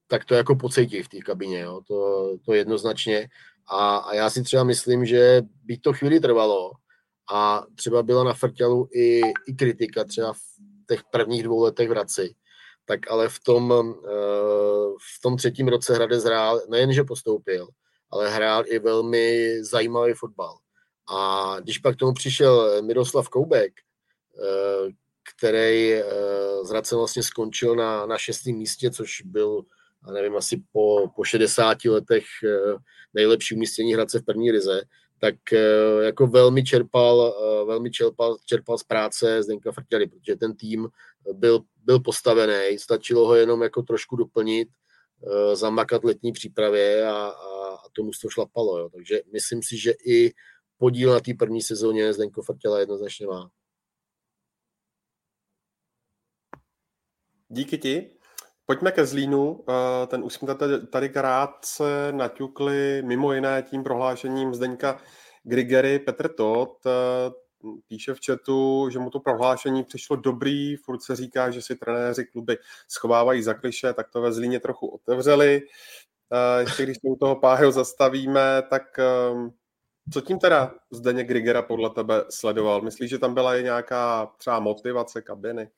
tak to jako pocítí v té kabině, jo? To, to jednoznačně. A, a já si třeba myslím, že by to chvíli trvalo a třeba byla na Frtělu i, i kritika třeba v těch prvních dvou letech v Hradci, tak ale v tom, eh, v tom třetím roce Hradec hrál, nejenže postoupil, ale hrál i velmi zajímavý fotbal. A když pak tomu přišel Miroslav Koubek, eh, který z eh, Hradce vlastně skončil na, na šestém místě, což byl, nevím, asi po, po 60 letech nejlepší umístění Hradce v první lize, tak jako velmi čerpal, velmi čerpal, čerpal z práce Zdenka Frtěry, protože ten tým byl, byl postavený, stačilo ho jenom jako trošku doplnit, uh, zamakat letní přípravě a, a, a tomu to šlapalo. Jo. Takže myslím si, že i podíl na té první sezóně Zdenko Frtěla jednoznačně má. Díky ti. Pojďme ke Zlínu. Eh, ten už jsme tady krátce naťukli mimo jiné tím prohlášením Zdeňka Grigery. Petr Todt eh, píše v chatu, že mu to prohlášení přišlo dobrý, furt se říká, že si trenéři kluby schovávají za kliše, tak to ve Zlíně trochu otevřeli. Ještě když se u toho Páhyho zastavíme, tak ehm, co tím teda Zdeněk Grigera podle tebe sledoval? Myslíš, že tam byla i nějaká třeba motivace kabiny?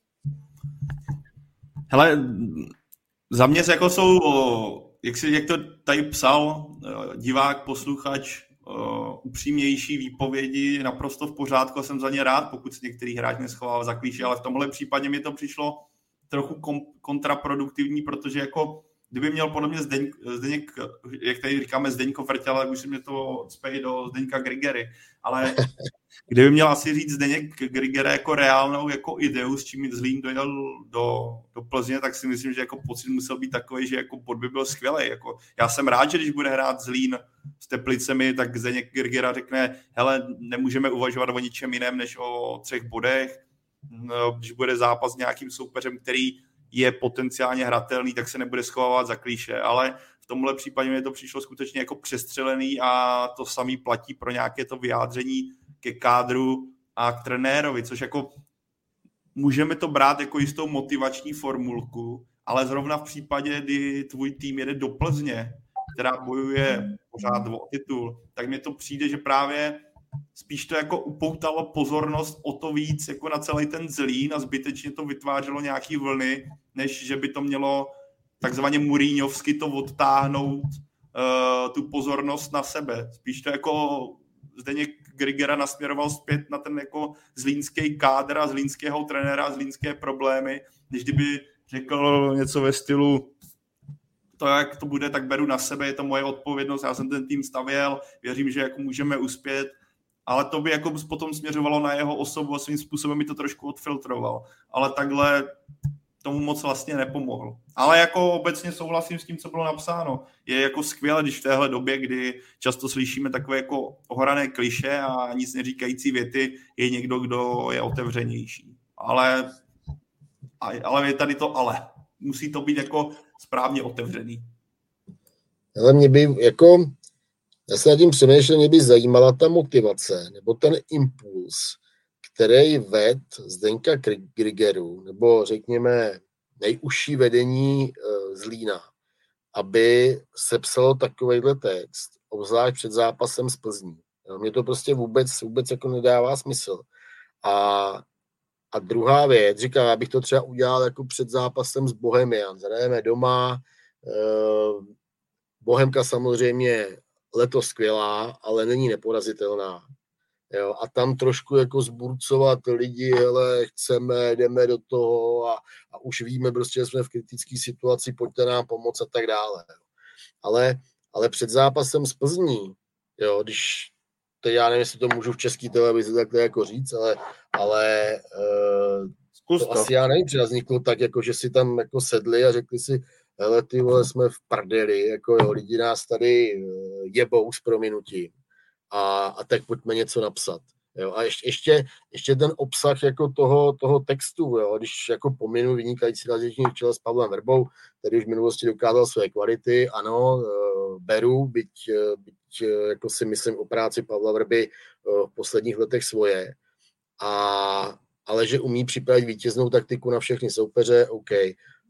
Hele, za mě jako jsou, jak, si, jak to tady psal divák, posluchač, uh, upřímnější výpovědi naprosto v pořádku jsem za ně rád, pokud se některý hráč neschovává za klíče, ale v tomhle případě mi to přišlo trochu kontraproduktivní, protože jako kdyby měl podle mě Zdeň, Zdeněk, jak tady říkáme Zdeňko Vrtěl, tak už si mě to cpej do Zdeňka Grigery, ale kdyby měl asi říct Zdeněk Grigery jako reálnou jako ideu, s čím Zlín dojel do, do Plzně, tak si myslím, že jako pocit musel být takový, že jako bod by byl skvělý. Jako, já jsem rád, že když bude hrát Zlín s Teplicemi, tak Zdeněk Grigera řekne, hele, nemůžeme uvažovat o ničem jiném, než o třech bodech, no, když bude zápas s nějakým soupeřem, který je potenciálně hratelný, tak se nebude schovávat za klíše, ale v tomhle případě mi to přišlo skutečně jako přestřelený a to samý platí pro nějaké to vyjádření ke kádru a k trenérovi, což jako můžeme to brát jako jistou motivační formulku, ale zrovna v případě, kdy tvůj tým jede do Plzně, která bojuje pořád o titul, tak mi to přijde, že právě spíš to jako upoutalo pozornost o to víc jako na celý ten zlín a zbytečně to vytvářelo nějaký vlny, než že by to mělo takzvaně Muríňovsky to odtáhnout uh, tu pozornost na sebe. Spíš to jako Zdeněk Grigera nasměroval zpět na ten jako zlínský kádr a zlínského trenéra zlínské problémy, než kdyby řekl něco ve stylu to, jak to bude, tak beru na sebe, je to moje odpovědnost, já jsem ten tým stavěl, věřím, že jako můžeme uspět, ale to by jako potom směřovalo na jeho osobu a svým způsobem mi to trošku odfiltroval. Ale takhle tomu moc vlastně nepomohl. Ale jako obecně souhlasím s tím, co bylo napsáno. Je jako skvělé, když v téhle době, kdy často slyšíme takové jako ohrané kliše a nic neříkající věty, je někdo, kdo je otevřenější. Ale, ale je tady to ale. Musí to být jako správně otevřený. Ale mě by jako, já se nad tím přemýšlel, mě by zajímala ta motivace, nebo ten impuls, který ved Zdenka Grigeru, nebo řekněme nejužší vedení uh, Zlína, aby sepsalo takovýhle text, obzvlášť před zápasem s Plzní. Mně to prostě vůbec, vůbec jako nedává smysl. A, a druhá věc, říkám, já bych to třeba udělal jako před zápasem s Bohemian. Zhrajeme doma, uh, Bohemka samozřejmě letos skvělá, ale není neporazitelná. Jo, a tam trošku jako zburcovat lidi, hele, chceme, jdeme do toho a, a už víme prostě, že jsme v kritické situaci, pojďte nám pomoct a tak dále. Ale, ale před zápasem s Plzní, jo, když to já nevím, jestli to můžu v české televizi takhle jako říct, ale, ale uh, to, to asi já nevím, vzniklo tak, jako že si tam jako sedli a řekli si, hele, ty vole, jsme v prdeli, jako jo, lidi nás tady uh, jebou s prominutím. A, a tak pojďme něco napsat. Jo, a ještě, ještě, ještě ten obsah jako toho, toho textu, jo, když jako pominu vynikající razíční v čele s Pavlem Verbou, který už v minulosti dokázal své kvality, ano, eh, beru, byť, eh, byť eh, jako si myslím o práci Pavla Verby v posledních letech svoje, a, ale že umí připravit vítěznou taktiku na všechny soupeře, OK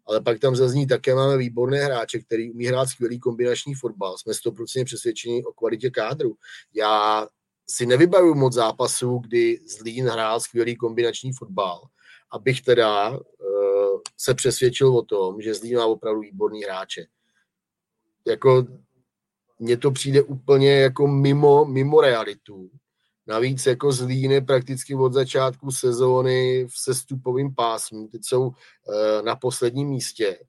ale pak tam zazní také máme výborné hráče, který umí hrát skvělý kombinační fotbal. Jsme 100% přesvědčeni o kvalitě kádru. Já si nevybavuju moc zápasů, kdy Zlín hrál skvělý kombinační fotbal, abych teda uh, se přesvědčil o tom, že Zlín má opravdu výborný hráče. Jako mně to přijde úplně jako mimo, mimo realitu. Navíc jako Zlíny prakticky od začátku sezóny v sestupovém pásmu, teď jsou eh, na posledním místě.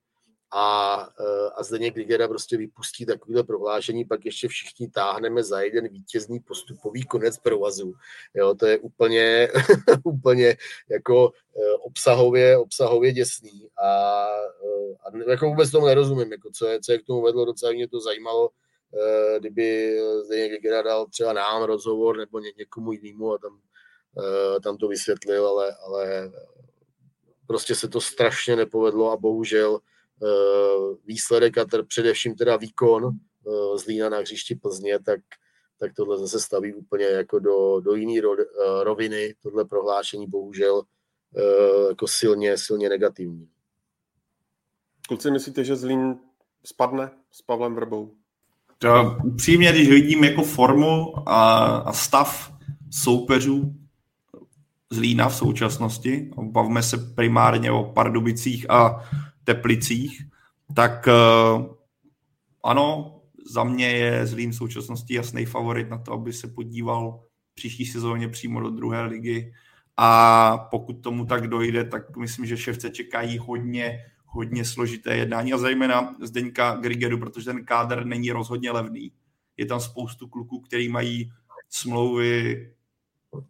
A, eh, a Zdeněk Grigera prostě vypustí takovéhle prohlášení, pak ještě všichni táhneme za jeden vítězný postupový konec provazu. Jo, to je úplně, úplně jako eh, obsahově, obsahově děsný. A, a jako vůbec tomu nerozumím, jako co, je, co je k tomu vedlo, docela mě to zajímalo, kdyby Zdeněk Hegera dal třeba nám rozhovor nebo ně, někomu jinému a tam, eh, tam to vysvětlil, ale, ale prostě se to strašně nepovedlo a bohužel eh, výsledek a ter, především teda výkon Zlína na hřišti Plzně, tak, tak tohle zase staví úplně jako do, do jiné ro, roviny, tohle prohlášení bohužel jako silně, silně negativní. Kluci, myslíte, že Zlín spadne s Pavlem Vrbou? To, upřímně, když vidím jako formu a, a stav soupeřů z Lína v současnosti, bavíme se primárně o Pardubicích a Teplicích, tak uh, ano, za mě je Zlín v současnosti jasný favorit na to, aby se podíval příští sezóně přímo do druhé ligy. A pokud tomu tak dojde, tak myslím, že ševce čekají hodně hodně složité jednání a zejména Zdeňka Grigeru, protože ten kádr není rozhodně levný. Je tam spoustu kluků, který mají smlouvy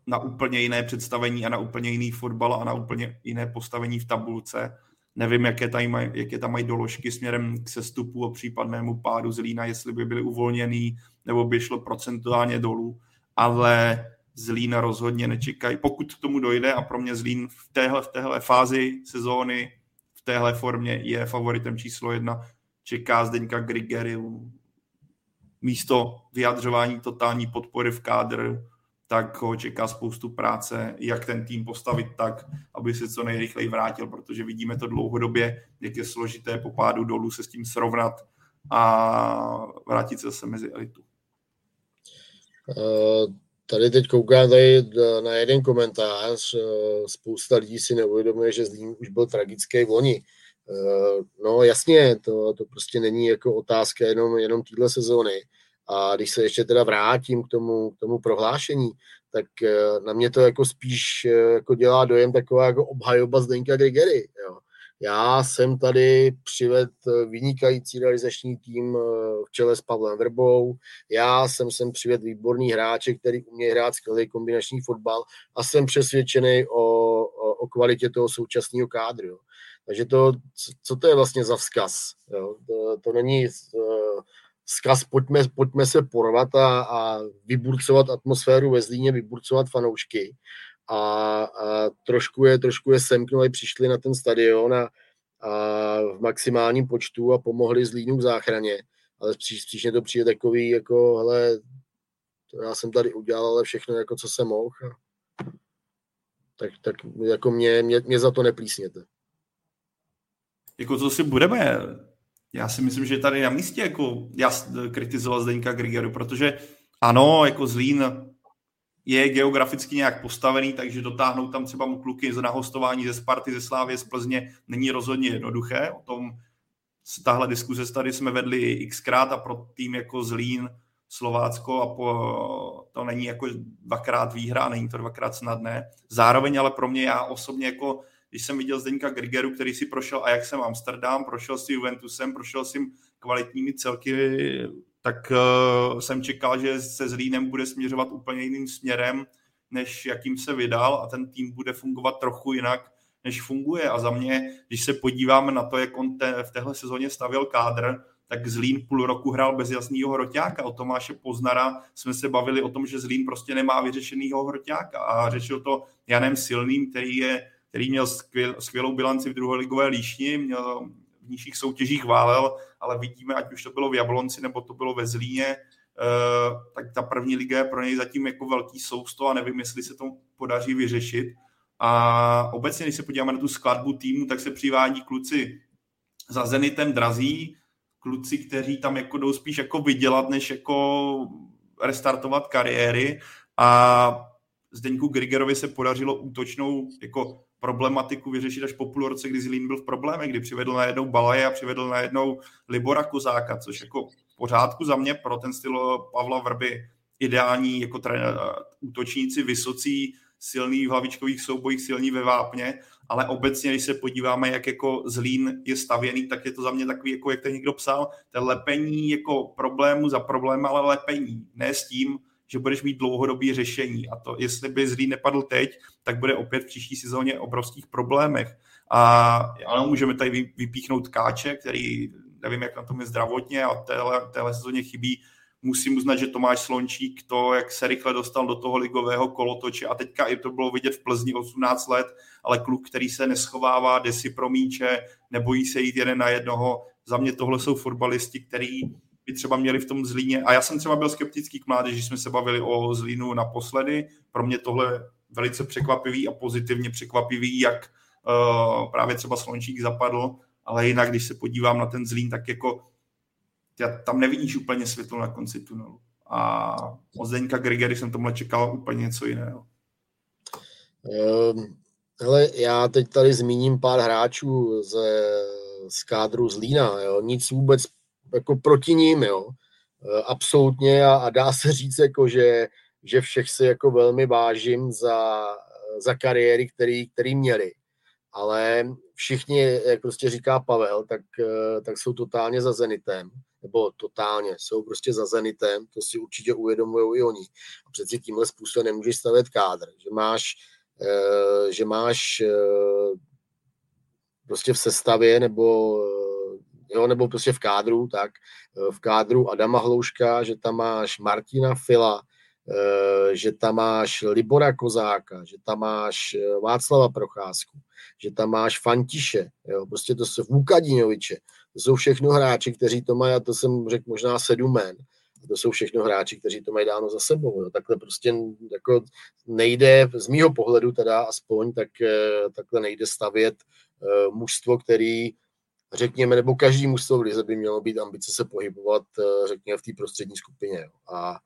na úplně jiné představení a na úplně jiný fotbal a na úplně jiné postavení v tabulce. Nevím, jaké tam mají, jaké tam mají doložky směrem k sestupu a případnému pádu z Lína, jestli by byly uvolněný nebo by šlo procentuálně dolů, ale z Lína rozhodně nečekají. Pokud k tomu dojde a pro mě Zlín v téhle, v téhle fázi sezóny v téhle formě je favoritem číslo jedna. Čeká Zdeňka Grigery místo vyjadřování totální podpory v kádru, tak ho čeká spoustu práce, jak ten tým postavit tak, aby se co nejrychleji vrátil, protože vidíme to dlouhodobě, jak je složité po pádu dolů se s tím srovnat a vrátit se zase mezi elitu. Uh, tady teď koukám tady na jeden komentář. Uh, spousta lidí si neuvědomuje, že Zlín už byl tragický v loni. Uh, no jasně, to, to prostě není jako otázka jenom, jenom téhle sezóny. A když se ještě teda vrátím k tomu, k tomu prohlášení, tak na mě to jako spíš jako dělá dojem taková jako obhajoba Zdeňka Grigery. Jo. Já jsem tady přived vynikající realizační tým v čele s Pavlem Vrbou. Já jsem sem přived výborný hráče, který umí hrát skvělý kombinační fotbal a jsem přesvědčený o, o, o kvalitě toho současného kádru. Jo. Takže to, co to je vlastně za vzkaz? Jo? To, to není uh, vzkaz, pojďme, pojďme se porvat a, a vyburcovat atmosféru ve Zlíně, vyburcovat fanoušky. A, a trošku je, trošku je semknuli, přišli na ten stadion a, a v maximálním počtu a pomohli Zlínu k záchraně. Ale příš, příště to přijde takový, jako, hele, to já jsem tady udělal, ale všechno, jako co jsem mohl. Tak, tak jako mě, mě, mě za to neplísněte jako co si budeme, já si myslím, že tady na místě jako já kritizoval Zdeňka Grigeru, protože ano, jako Zlín je geograficky nějak postavený, takže dotáhnout tam třeba kluky z nahostování ze Sparty, ze Slávy, z Plzně není rozhodně jednoduché. O tom tahle diskuze tady jsme vedli xkrát a pro tým jako Zlín, Slovácko a po, to není jako dvakrát výhra, není to dvakrát snadné. Zároveň ale pro mě já osobně jako když jsem viděl Zdeňka Grigeru, který si prošel Ajaxem Amsterdam, prošel si Juventusem, prošel si kvalitními celky, tak uh, jsem čekal, že se Zlínem bude směřovat úplně jiným směrem, než jakým se vydal a ten tým bude fungovat trochu jinak, než funguje. A za mě, když se podíváme na to, jak on te, v téhle sezóně stavěl kádr, tak Zlín půl roku hrál bez jasného hroťáka. O Tomáše Poznara jsme se bavili o tom, že Zlín prostě nemá vyřešenýho hroťáka a řešil to Janem Silným, který je který měl skvěl, skvělou bilanci v druholigové líšni, měl nižších soutěžích válel, ale vidíme, ať už to bylo v Jablonci nebo to bylo ve Zlíně, eh, tak ta první liga je pro něj zatím jako velký sousto a nevím, jestli se to podaří vyřešit. A obecně, když se podíváme na tu skladbu týmu, tak se přivádí kluci za Zenitem drazí, kluci, kteří tam jako jdou spíš jako vydělat, než jako restartovat kariéry a Zdeňku Grigerovi se podařilo útočnou jako problematiku vyřešit až po půl roce, kdy Zlín byl v problémech, kdy přivedl najednou Balaje a přivedl najednou Libora Kozáka, což jako v pořádku za mě pro ten styl Pavla Vrby ideální jako trenér, útočníci vysocí, silný v hlavičkových soubojích, silní ve vápně, ale obecně, když se podíváme, jak jako Zlín je stavěný, tak je to za mě takový, jako jak to někdo psal, ten lepení jako problému za problém, ale lepení, ne s tím, že budeš mít dlouhodobý řešení. A to, jestli by zlý nepadl teď, tak bude opět v příští sezóně obrovských problémech. A ano, můžeme tady vypíchnout Káče, který nevím, jak na tom je zdravotně a téhle, téhle sezóně chybí. Musím uznat, že Tomáš Slončík, to, jak se rychle dostal do toho ligového kolotoče a teďka i to bylo vidět v Plzni 18 let, ale kluk, který se neschovává, jde si pro míče, nebojí se jít jeden na jednoho. Za mě tohle jsou fotbalisti, který by třeba měli v tom Zlíně. A já jsem třeba byl skeptický k mládeži, jsme se bavili o Zlínu naposledy. Pro mě tohle velice překvapivý a pozitivně překvapivý, jak uh, právě třeba Slončík zapadl, ale jinak, když se podívám na ten Zlín, tak jako já tam nevidíš úplně světlo na konci tunelu. A od Zdeňka Grigery jsem tomhle čekal úplně něco jiného. Um, hele, já teď tady zmíním pár hráčů ze, z kádru Zlína. Jo. Nic vůbec jako proti ním, jo. E, absolutně a, a dá se říct, jako, že, že všech si jako velmi vážím za, za kariéry, který, který měli. Ale všichni, jak prostě říká Pavel, tak, e, tak jsou totálně za Zenitem, nebo totálně, jsou prostě za Zenitem, to si určitě uvědomují i oni. A přeci tímhle způsobem nemůžeš stavět kádr, že máš, e, že máš prostě v sestavě nebo jo, nebo prostě v kádru, tak eh, v kádru Adama Hlouška, že tam máš Martina Fila, eh, že tam máš Libora Kozáka, že tam máš eh, Václava Procházku, že tam máš Fantiše, jo, prostě to jsou Vukadinoviče, to jsou všechno hráči, kteří to mají, a to jsem řekl možná sedm men, to jsou všechno hráči, kteří to mají dáno za sebou. Jo. Takhle prostě jako nejde, z mýho pohledu teda aspoň, tak takhle nejde stavět mužstvo, který řekněme, nebo každý mužstvo v lize by mělo být ambice se pohybovat, eh, řekněme, v té prostřední skupině. A,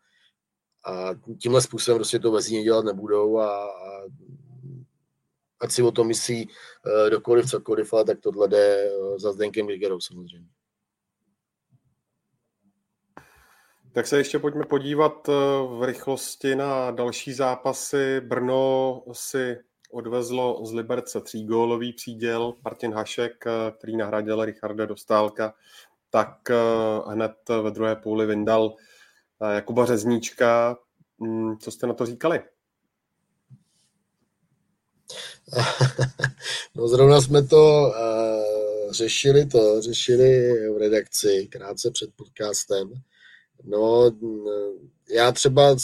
a tímhle způsobem prostě to vezí dělat nebudou a, a ať si o tom myslí uh, dokoliv, cokoliv, ale tak tohle jde uh, za Zdenkem Ligerou samozřejmě. Tak se ještě pojďme podívat v rychlosti na další zápasy. Brno si odvezlo z Liberce třígólový příděl. Martin Hašek, který nahradil Richarda Dostálka, tak hned ve druhé půli vyndal Jakuba Řezníčka. Mm, co jste na to říkali? No zrovna jsme to řešili to, řešili v redakci krátce před podcastem. No, já třeba,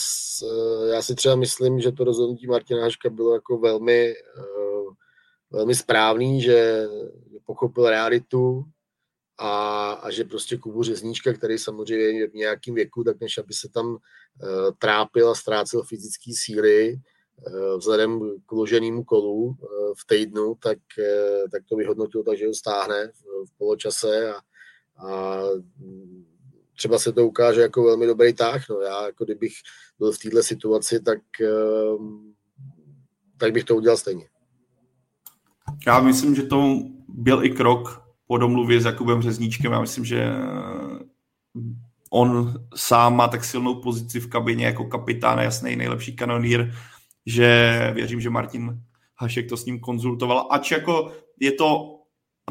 já si třeba myslím, že to rozhodnutí Martina Haška bylo jako velmi, uh, velmi správný, že pochopil realitu a, a že prostě Kubu Řezníčka, který samozřejmě v nějakém věku, tak než aby se tam uh, trápil a ztrácel fyzické síly, Eh, vzhledem k loženému kolu eh, v týdnu, tak, eh, tak to vyhodnotil tak, že ho stáhne v poločase a, a třeba se to ukáže jako velmi dobrý tah. No, já jako kdybych byl v této situaci, tak, tak bych to udělal stejně. Já myslím, že to byl i krok po domluvě s Jakubem Řezníčkem. Já myslím, že on sám má tak silnou pozici v kabině jako kapitán, jasný nejlepší kanonýr, že věřím, že Martin Hašek to s ním konzultoval, ač jako je to,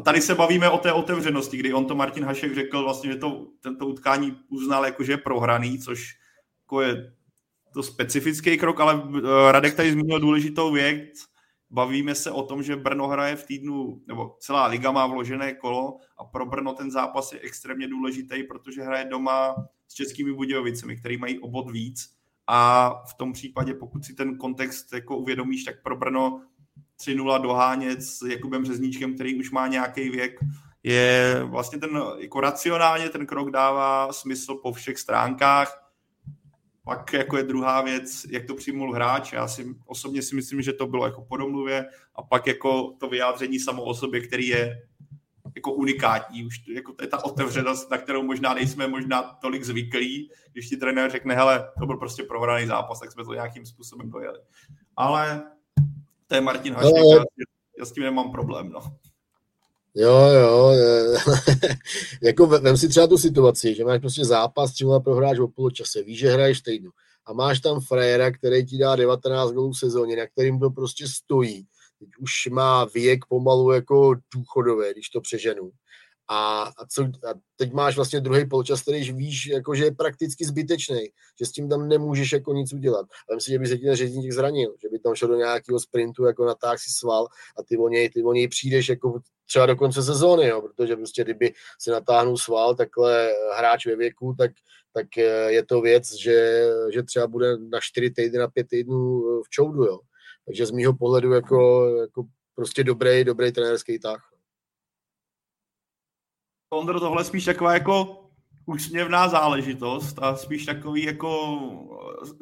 a tady se bavíme o té otevřenosti, kdy on to Martin Hašek řekl vlastně, že to, tento utkání uznal jako, že je prohraný, což jako je to specifický krok, ale eh, Radek tady zmínil důležitou věc, bavíme se o tom, že Brno hraje v týdnu, nebo celá liga má vložené kolo a pro Brno ten zápas je extrémně důležitý, protože hraje doma s českými Budějovicemi, který mají obod víc. A v tom případě, pokud si ten kontext jako uvědomíš, tak pro Brno 3-0 dohánět s Jakubem Řezníčkem, který už má nějaký věk, je vlastně ten, jako racionálně ten krok dává smysl po všech stránkách. Pak jako je druhá věc, jak to přijmul hráč. Já si osobně si myslím, že to bylo jako po domluvě a pak jako to vyjádření samo o sobě, který je jako unikátní. Už jako to je ta otevřenost, na kterou možná nejsme možná tolik zvyklí, když ti trenér řekne, hele, to byl prostě prohraný zápas, tak jsme to nějakým způsobem dojeli. Ale to je Martin Hašek, no, já, já s tím nemám problém, no. Jo, jo, jako vem si třeba tu situaci, že máš prostě zápas, třeba prohráš o poločase, víš, že hraješ týdnu a máš tam frajera, který ti dá 19 gólů v sezóně, na kterým to prostě stojí teď už má věk pomalu jako důchodové, když to přeženu. A, a, co, a teď máš vlastně druhý poločas, který víš, jako, že je prakticky zbytečný, že s tím tam nemůžeš jako nic udělat. A myslím, že by se ti ten řezník zranil, že by tam šel do nějakého sprintu, jako natáh si sval a ty o něj, ty o něj přijdeš jako třeba do konce sezóny, jo, protože prostě kdyby si natáhnul sval takhle hráč ve věku, tak, tak je to věc, že, že třeba bude na 4 týdny, na 5 týdnů v čoudu, jo. Takže z mýho pohledu jako, jako prostě dobrý, dobrý trenérský tah. Ondro, tohle spíš taková jako úsměvná záležitost a spíš takový jako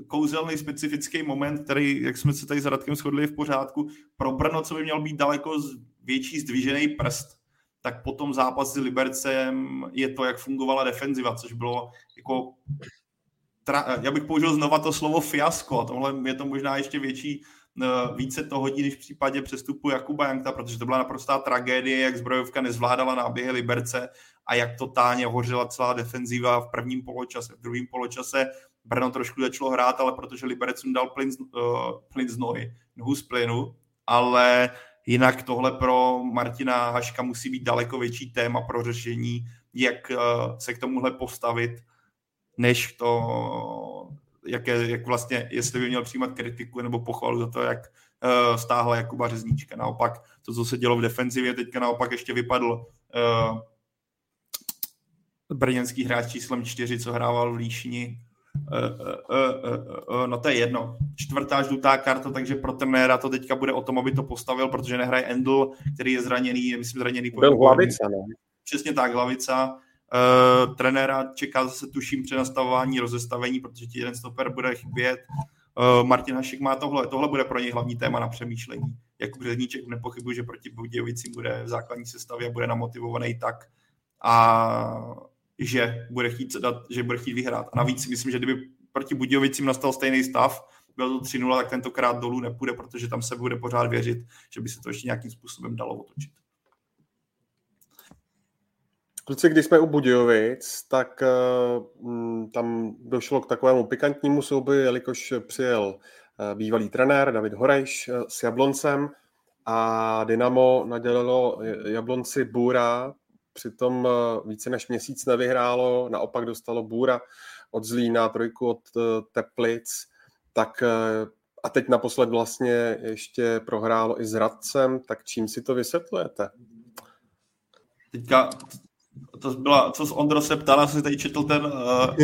kouzelný specifický moment, který, jak jsme se tady s Radkem shodli, v pořádku. Pro Brno, co by měl být daleko větší zdvižený prst, tak potom zápas s Libercem je to, jak fungovala defenziva, což bylo jako já bych použil znova to slovo fiasko a tohle je to možná ještě větší Eh, více to hodí, než v případě přestupu Jakuba Jankta, protože to byla naprostá tragédie, jak zbrojovka nezvládala náběhy Liberce a jak totálně hořela celá defenziva v prvním poločase. V druhém poločase Brno trošku začalo hrát, ale protože Liberec dal plyn, uh, plyn z nohy, nohu z plynu, ale jinak tohle pro Martina Haška musí být daleko větší téma pro řešení, jak uh, se k tomuhle postavit, než to jak, je, jak vlastně, jestli by měl přijímat kritiku nebo pochvalu za to, jak uh, stáhla Jakuba Řezníčka. Naopak to, co se dělo v defenzivě, teďka naopak ještě vypadl uh, brněnský hráč číslem 4, co hrával v. Uh, uh, uh, uh, no to je jedno. Čtvrtá žlutá karta, takže pro trenéra to teďka bude o tom, aby to postavil, protože nehraje Endl, který je zraněný, je myslím zraněný. Byl hlavica, ne? Přesně tak, hlavica. Uh, trenéra čeká zase tuším přenastavování, rozestavení, protože ti jeden stoper bude chybět. Uh, Martin Hašek má tohle, tohle bude pro něj hlavní téma na přemýšlení. Jakub Řezníček nepochybuji, že proti Budějovicím bude v základní sestavě a bude namotivovaný tak, a že bude chtít dát, že bude chtít vyhrát. A navíc si myslím, že kdyby proti Budějovicím nastal stejný stav, byl to 3-0, tak tentokrát dolů nepůjde, protože tam se bude pořád věřit, že by se to ještě nějakým způsobem dalo otočit. Kluci, když jsme u Budějovic, tak uh, tam došlo k takovému pikantnímu souboji, jelikož přijel bývalý trenér David Horejš s Jabloncem a Dynamo nadělilo Jablonci Bůra, přitom více než měsíc nevyhrálo, naopak dostalo Bůra od Zlína, trojku od Teplic, tak a teď naposled vlastně ještě prohrálo i s Radcem, tak čím si to vysvětlujete? Teďka to byla, co z Ondro se ptala, jsem tady četl ten uh,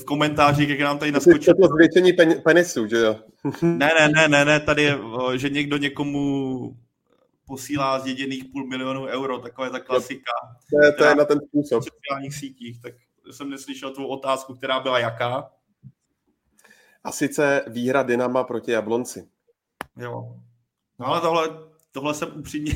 v komentářích, jak nám tady naskočil. To zvětšení pen, penisu, že jo? ne, ne, ne, ne, ne, tady je, že někdo někomu posílá zděděných půl milionu euro, taková je ta klasika. To je, to je na ten způsob. V sociálních sítích, tak jsem neslyšel tu otázku, která byla jaká. A sice výhra Dynama proti Jablonci. Jo. No ale tohle, tohle jsem upřímně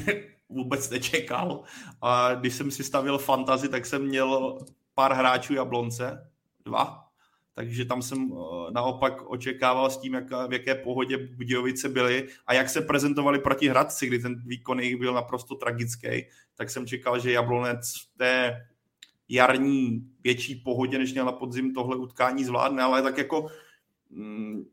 vůbec nečekal. A když jsem si stavil fantazy, tak jsem měl pár hráčů Jablonce, dva, takže tam jsem eh, naopak očekával s tím, jak, v jaké pohodě Budějovice byly a jak se prezentovali proti Hradci, kdy ten výkon jejich byl naprosto tragický, tak jsem čekal, že Jablonec v té jarní větší pohodě, než měl na podzim tohle utkání zvládne, ale tak jako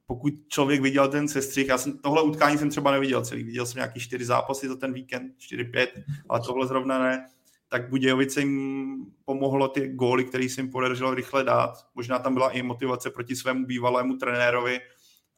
pokud člověk viděl ten sestřih, já jsem tohle utkání jsem třeba neviděl celý, viděl jsem nějaký čtyři zápasy za ten víkend, čtyři, pět, ale tohle zrovna ne, tak Budějovice jim pomohlo ty góly, který se jim podařilo rychle dát. Možná tam byla i motivace proti svému bývalému trenérovi,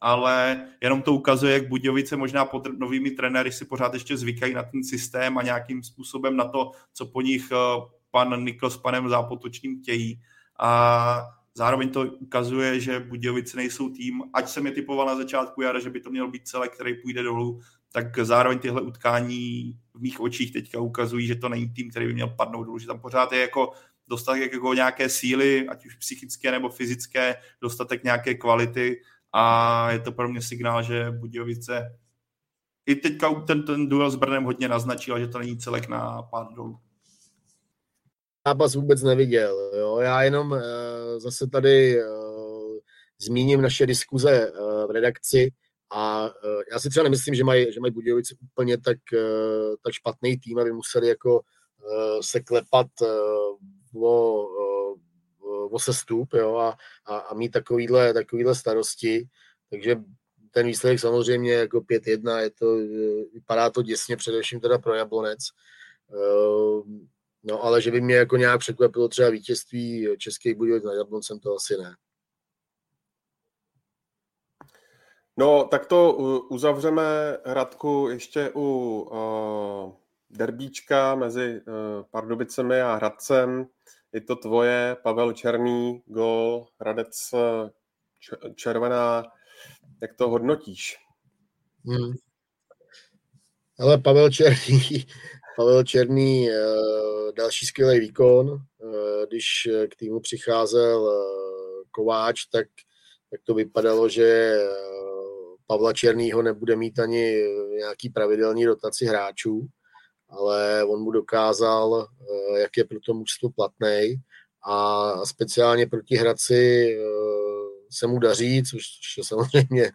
ale jenom to ukazuje, jak Budějovice možná pod novými trenéry si pořád ještě zvykají na ten systém a nějakým způsobem na to, co po nich eh, pan Nikl s panem Zápotočným chtějí. A Zároveň to ukazuje, že Budějovice nejsou tým, ať jsem je typoval na začátku jara, že by to měl být celek, který půjde dolů, tak zároveň tyhle utkání v mých očích teďka ukazují, že to není tým, který by měl padnout dolů, že tam pořád je jako dostatek jako nějaké síly, ať už psychické nebo fyzické, dostatek nějaké kvality a je to pro mě signál, že Budějovice i teďka ten, ten duel s Brnem hodně naznačil, že to není celek na pád dolů zápas vůbec neviděl. Jo? Já jenom uh, zase tady uh, zmíním naše diskuze uh, v redakci a uh, já si třeba nemyslím, že mají, že mají Budějovice úplně tak, tak špatný tým, aby museli jako se klepat o, o sestup jo? A, a, a mít takovýhle, takovýhle starosti. Takže ten výsledek samozřejmě jako 5-1, je to, vypadá to děsně, především teda pro Jablonec. No ale že by mě jako nějak překvapilo třeba vítězství Českých Budějovic nad Jabloncem, to asi ne. No, tak to uzavřeme, Radku, ještě u uh, derbíčka mezi uh, Pardubicemi a Hradcem. Je to tvoje, Pavel Černý, gol, Hradec červená. Jak to hodnotíš? Hmm. Ale Pavel Černý Pavel Černý, eh, další skvělý výkon. Eh, když k týmu přicházel eh, Kováč, tak, tak to vypadalo, že Pavla Černýho nebude mít ani nějaký pravidelný rotaci hráčů, ale on mu dokázal, jak je pro to mužstvo platný a speciálně proti Hradci se mu daří, což je samozřejmě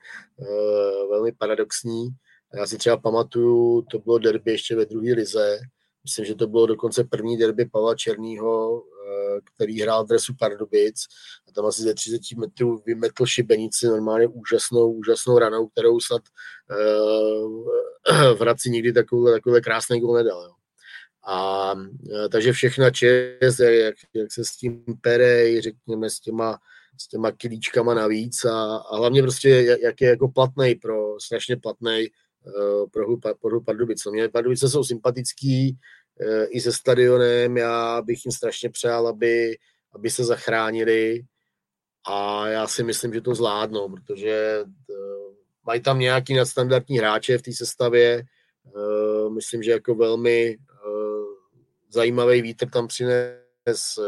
velmi paradoxní, já si třeba pamatuju, to bylo derby ještě ve druhé lize. Myslím, že to bylo dokonce první derby Pavla Černýho, eh, který hrál v dresu Pardubic a tam asi ze 30 metrů vymetl šibenici normálně úžasnou, úžasnou ranou, kterou snad uh, v Hradci nikdy takový, takový krásný gol nedal. Jo. A uh, takže všechna čest, jak, jak se s tím perej, řekněme, s těma, s těma kilíčkama navíc a, a hlavně prostě, jak je jako platný pro, strašně platný Eh, pro hru, pro hru Pardubic. Mě Pardubice jsou sympatický eh, i se stadionem, já bych jim strašně přál, aby, aby se zachránili a já si myslím, že to zvládnou, protože eh, mají tam nějaký nadstandardní hráče v té sestavě, myslím, že jako velmi zajímavý vítr tam přines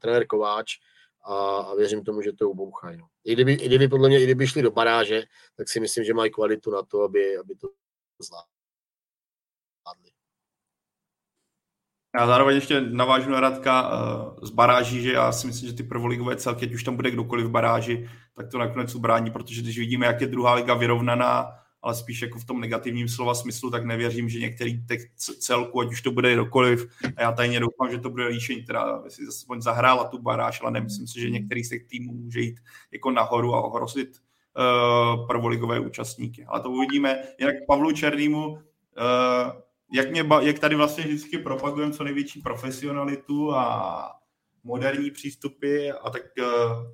trenér Kováč, a, a věřím tomu, že to ubouchají. No. I kdyby, I kdyby podle mě, i kdyby šli do baráže, tak si myslím, že mají kvalitu na to, aby, aby to zvládli. Já zároveň ještě navážu na Radka uh, z baráží, že já si myslím, že ty prvoligové celky, ať už tam bude kdokoliv v baráži, tak to nakonec ubrání, protože když vidíme, jak je druhá liga vyrovnaná, ale spíš jako v tom negativním slova smyslu, tak nevěřím, že některý těch celku, ať už to bude kdokoliv, a já tajně doufám, že to bude líšení, teda si zase zahrála tu baráž, ale nemyslím si, že některý z těch týmů může jít jako nahoru a ohrozit uh, prvoligové účastníky. Ale to uvidíme. Jinak Pavlu Černýmu, uh, jak, mě, jak tady vlastně vždycky propagujeme co největší profesionalitu a moderní přístupy a, tak, eh,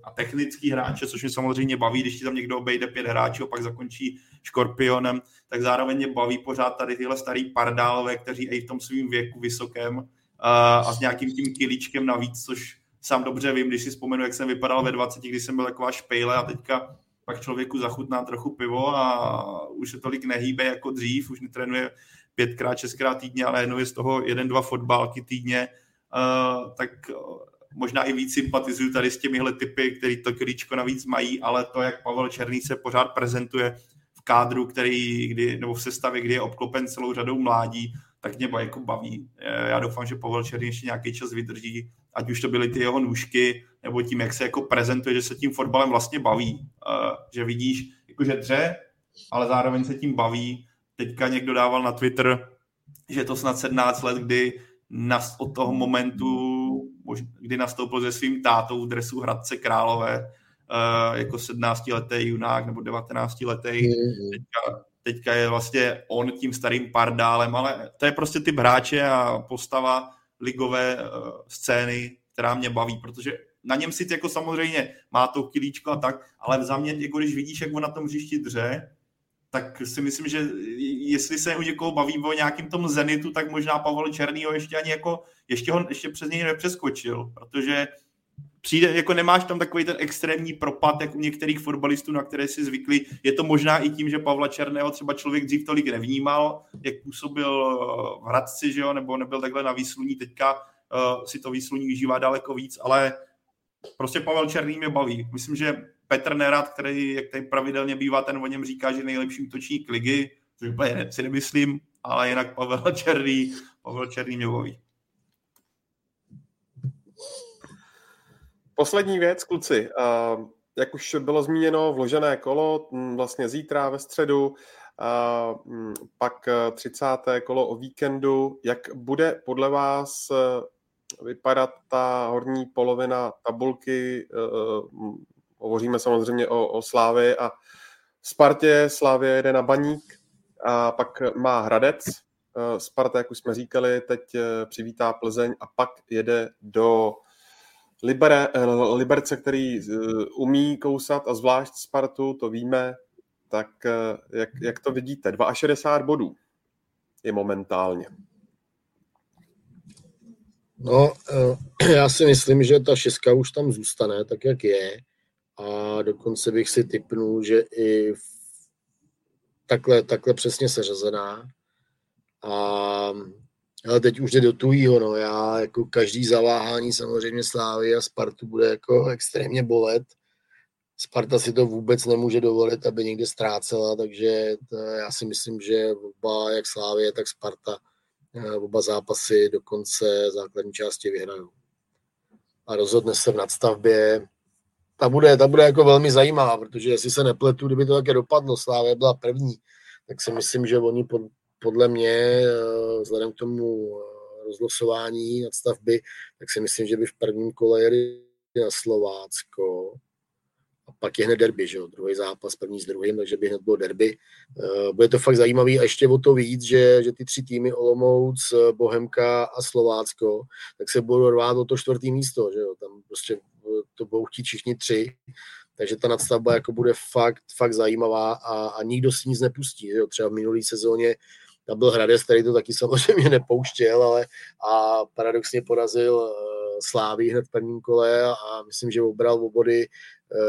a technický hráče, což mě samozřejmě baví, když ti tam někdo obejde pět hráčů a pak zakončí škorpionem, tak zároveň mě baví pořád tady tyhle starý pardálové, kteří i v tom svým věku vysokém a, a s nějakým tím kilíčkem navíc, což sám dobře vím, když si vzpomenu, jak jsem vypadal ve 20, když jsem byl taková špejle a teďka pak člověku zachutná trochu pivo a už se tolik nehýbe jako dřív, už netrénuje pětkrát, šestkrát týdně, ale jenom je z toho jeden, dva fotbalky týdně, uh, tak možná i víc sympatizuju tady s těmihle typy, který to klíčko navíc mají, ale to, jak Pavel Černý se pořád prezentuje v kádru, který, kdy, nebo v sestavě, kdy je obklopen celou řadou mládí, tak mě jako baví. Já doufám, že Pavel Černý ještě nějaký čas vydrží, ať už to byly ty jeho nůžky, nebo tím, jak se jako prezentuje, že se tím fotbalem vlastně baví. Že vidíš, jakože dře, ale zároveň se tím baví. Teďka někdo dával na Twitter, že je to snad 17 let, kdy od toho momentu kdy nastoupil se svým tátou v dresu Hradce Králové uh, jako 17-letý junák nebo 19-letý. Mm-hmm. Teďka, teďka je vlastně on tím starým pardálem, ale to je prostě typ hráče a postava ligové uh, scény, která mě baví, protože na něm si jako samozřejmě má to kilíčko a tak, ale za mě, jako když vidíš, jak on na tom hřišti dře, tak si myslím, že jestli se u někoho baví o nějakým tom Zenitu, tak možná Pavel Černýho ještě ani jako, ještě ho ještě přes něj nepřeskočil, protože přijde, jako nemáš tam takový ten extrémní propad, jak u některých fotbalistů, na které si zvykli. Je to možná i tím, že Pavla Černého třeba člověk dřív tolik nevnímal, jak působil v Hradci, že jo, nebo nebyl takhle na výsluní, teďka uh, si to výsluní vyžívá daleko víc, ale prostě Pavel Černý mě baví. Myslím, že Petr Nerad, který, jak tady pravidelně bývá, ten o něm říká, že nejlepší útočník ligy, což úplně si nemyslím, ale jinak Pavel Černý, Pavel Černý mě baví. Poslední věc, kluci. Jak už bylo zmíněno, vložené kolo vlastně zítra ve středu, pak 30. kolo o víkendu. Jak bude podle vás vypadat ta horní polovina tabulky Hovoříme samozřejmě o, o Slávě a Spartě. Slávě jede na Baník a pak má Hradec. Eh, Sparta, jak už jsme říkali, teď eh, přivítá Plzeň a pak jede do Libere, eh, Liberce, který umí kousat a zvlášť Spartu, to víme. Tak jak, jak to vidíte? 62 bodů je momentálně. No, já si myslím, že ta šestka už tam zůstane, tak jak je a dokonce bych si typnul, že i takhle, takhle přesně seřazená. A ale teď už jde do tujího, no. Já jako každý zaváhání samozřejmě Slávy a Spartu bude jako extrémně bolet. Sparta si to vůbec nemůže dovolit, aby někde ztrácela, takže to, já si myslím, že oba, jak Slávě, tak Sparta, eh, oba zápasy do konce základní části vyhrajou. A rozhodne se v nadstavbě ta bude, ta bude jako velmi zajímavá, protože jestli se nepletu, kdyby to také dopadlo, Slávě byla první, tak si myslím, že oni pod, podle mě, eh, vzhledem k tomu eh, rozlosování nadstavby, tak si myslím, že by v prvním kole jeli na Slovácko, pak je hned derby, že jo, druhý zápas, první s druhým, takže by hned bylo derby. Eh, bude to fakt zajímavý a ještě o to víc, že, že ty tři týmy Olomouc, Bohemka a Slovácko, tak se budou rvát o to čtvrtý místo, že jo, tam prostě to budou chtít všichni tři, takže ta nadstavba jako bude fakt, fakt zajímavá a, a nikdo si nic nepustí. Jo. Třeba v minulé sezóně tam byl Hradec, který to taky samozřejmě nepouštěl, ale a paradoxně porazil uh, Slávy hned v prvním kole a, myslím, že obral v body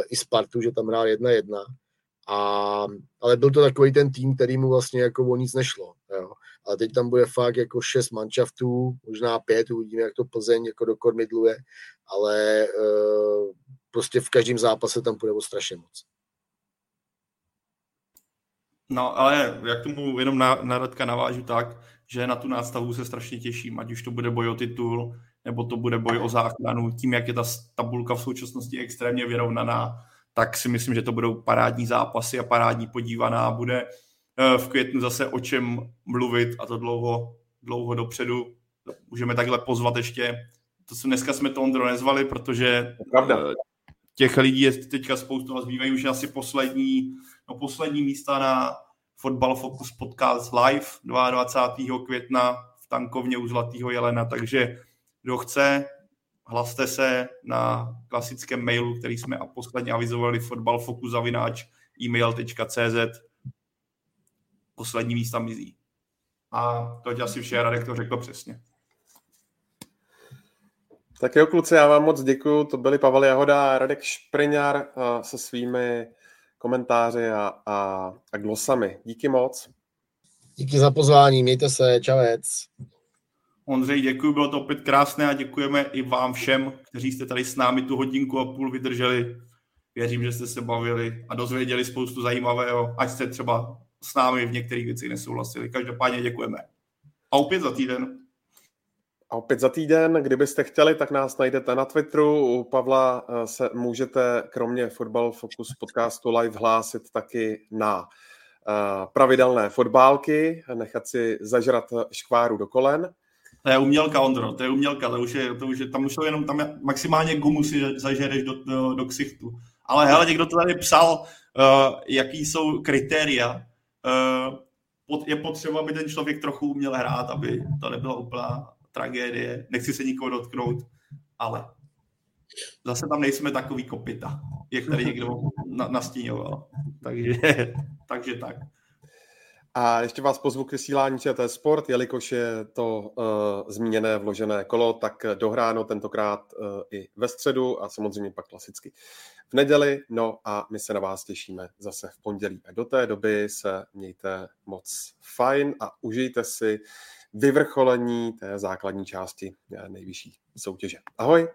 i Spartu, že tam hrál jedna jedna. A, ale byl to takový ten tým, který mu vlastně jako o nic nešlo. Jo. Ale teď tam bude fakt jako šest manšaftů, možná pět, uvidíme, jak to Plzeň jako do kormidluje, ale uh, prostě v každém zápase tam půjde o strašně moc. No, ale jak tomu jenom na, na Radka navážu tak, že na tu nástavu se strašně těším, ať už to bude boj o titul, nebo to bude boj o záchranu. Tím, jak je ta tabulka v současnosti extrémně vyrovnaná, tak si myslím, že to budou parádní zápasy a parádní podívaná. Bude eh, v květnu zase o čem mluvit a to dlouho, dlouho dopředu. Můžeme takhle pozvat ještě, to jsme, dneska jsme to Ondro nezvali, protože Pravda. Eh, těch lidí je teďka spoustu a zbývají už asi poslední, no poslední místa na Fotbal Focus Podcast Live 22. května v tankovně u Zlatého jelena, takže kdo chce, hlaste se na klasickém mailu, který jsme a posledně avizovali fotbalfokuzavináč email.cz poslední místa mizí. A to asi vše, Radek to řekl přesně. Tak jo, kluci, já vám moc děkuju. To byli Pavel Jahoda a Radek Špriňar eh, se svými komentáři a, a, a glosami. Díky moc. Díky za pozvání, mějte se, čavec. Ondřej, děkuji, bylo to opět krásné a děkujeme i vám všem, kteří jste tady s námi tu hodinku a půl vydrželi. Věřím, že jste se bavili a dozvěděli spoustu zajímavého, ať jste třeba s námi v některých věcech nesouhlasili. Každopádně děkujeme. A opět za týden. A opět za týden, kdybyste chtěli, tak nás najdete na Twitteru. U Pavla eh, se můžete kromě Football Focus podcastu live hlásit taky na eh, pravidelné fotbálky, nechat si zažrat škváru do kolen. To je umělka, Ondro, to je umělka, to už je, to už je, tam už to jenom, tam je, maximálně gumu si zažereš do, do, do ksichtu. Ale hele, někdo to tady psal, uh, jaký jsou kritéria. Uh, je potřeba, aby ten člověk trochu uměl hrát, aby to nebyla úplná tragédie. Nechci se nikoho dotknout, ale zase tam nejsme takový kopita, jak tady někdo na, nastíňoval. Takže, takže tak. A ještě vás pozvu k vysílání ČT Sport, jelikož je to uh, zmíněné vložené kolo, tak dohráno tentokrát uh, i ve středu a samozřejmě pak klasicky v neděli. No a my se na vás těšíme zase v pondělí. A do té doby se mějte moc fajn a užijte si vyvrcholení té základní části nejvyšší soutěže. Ahoj!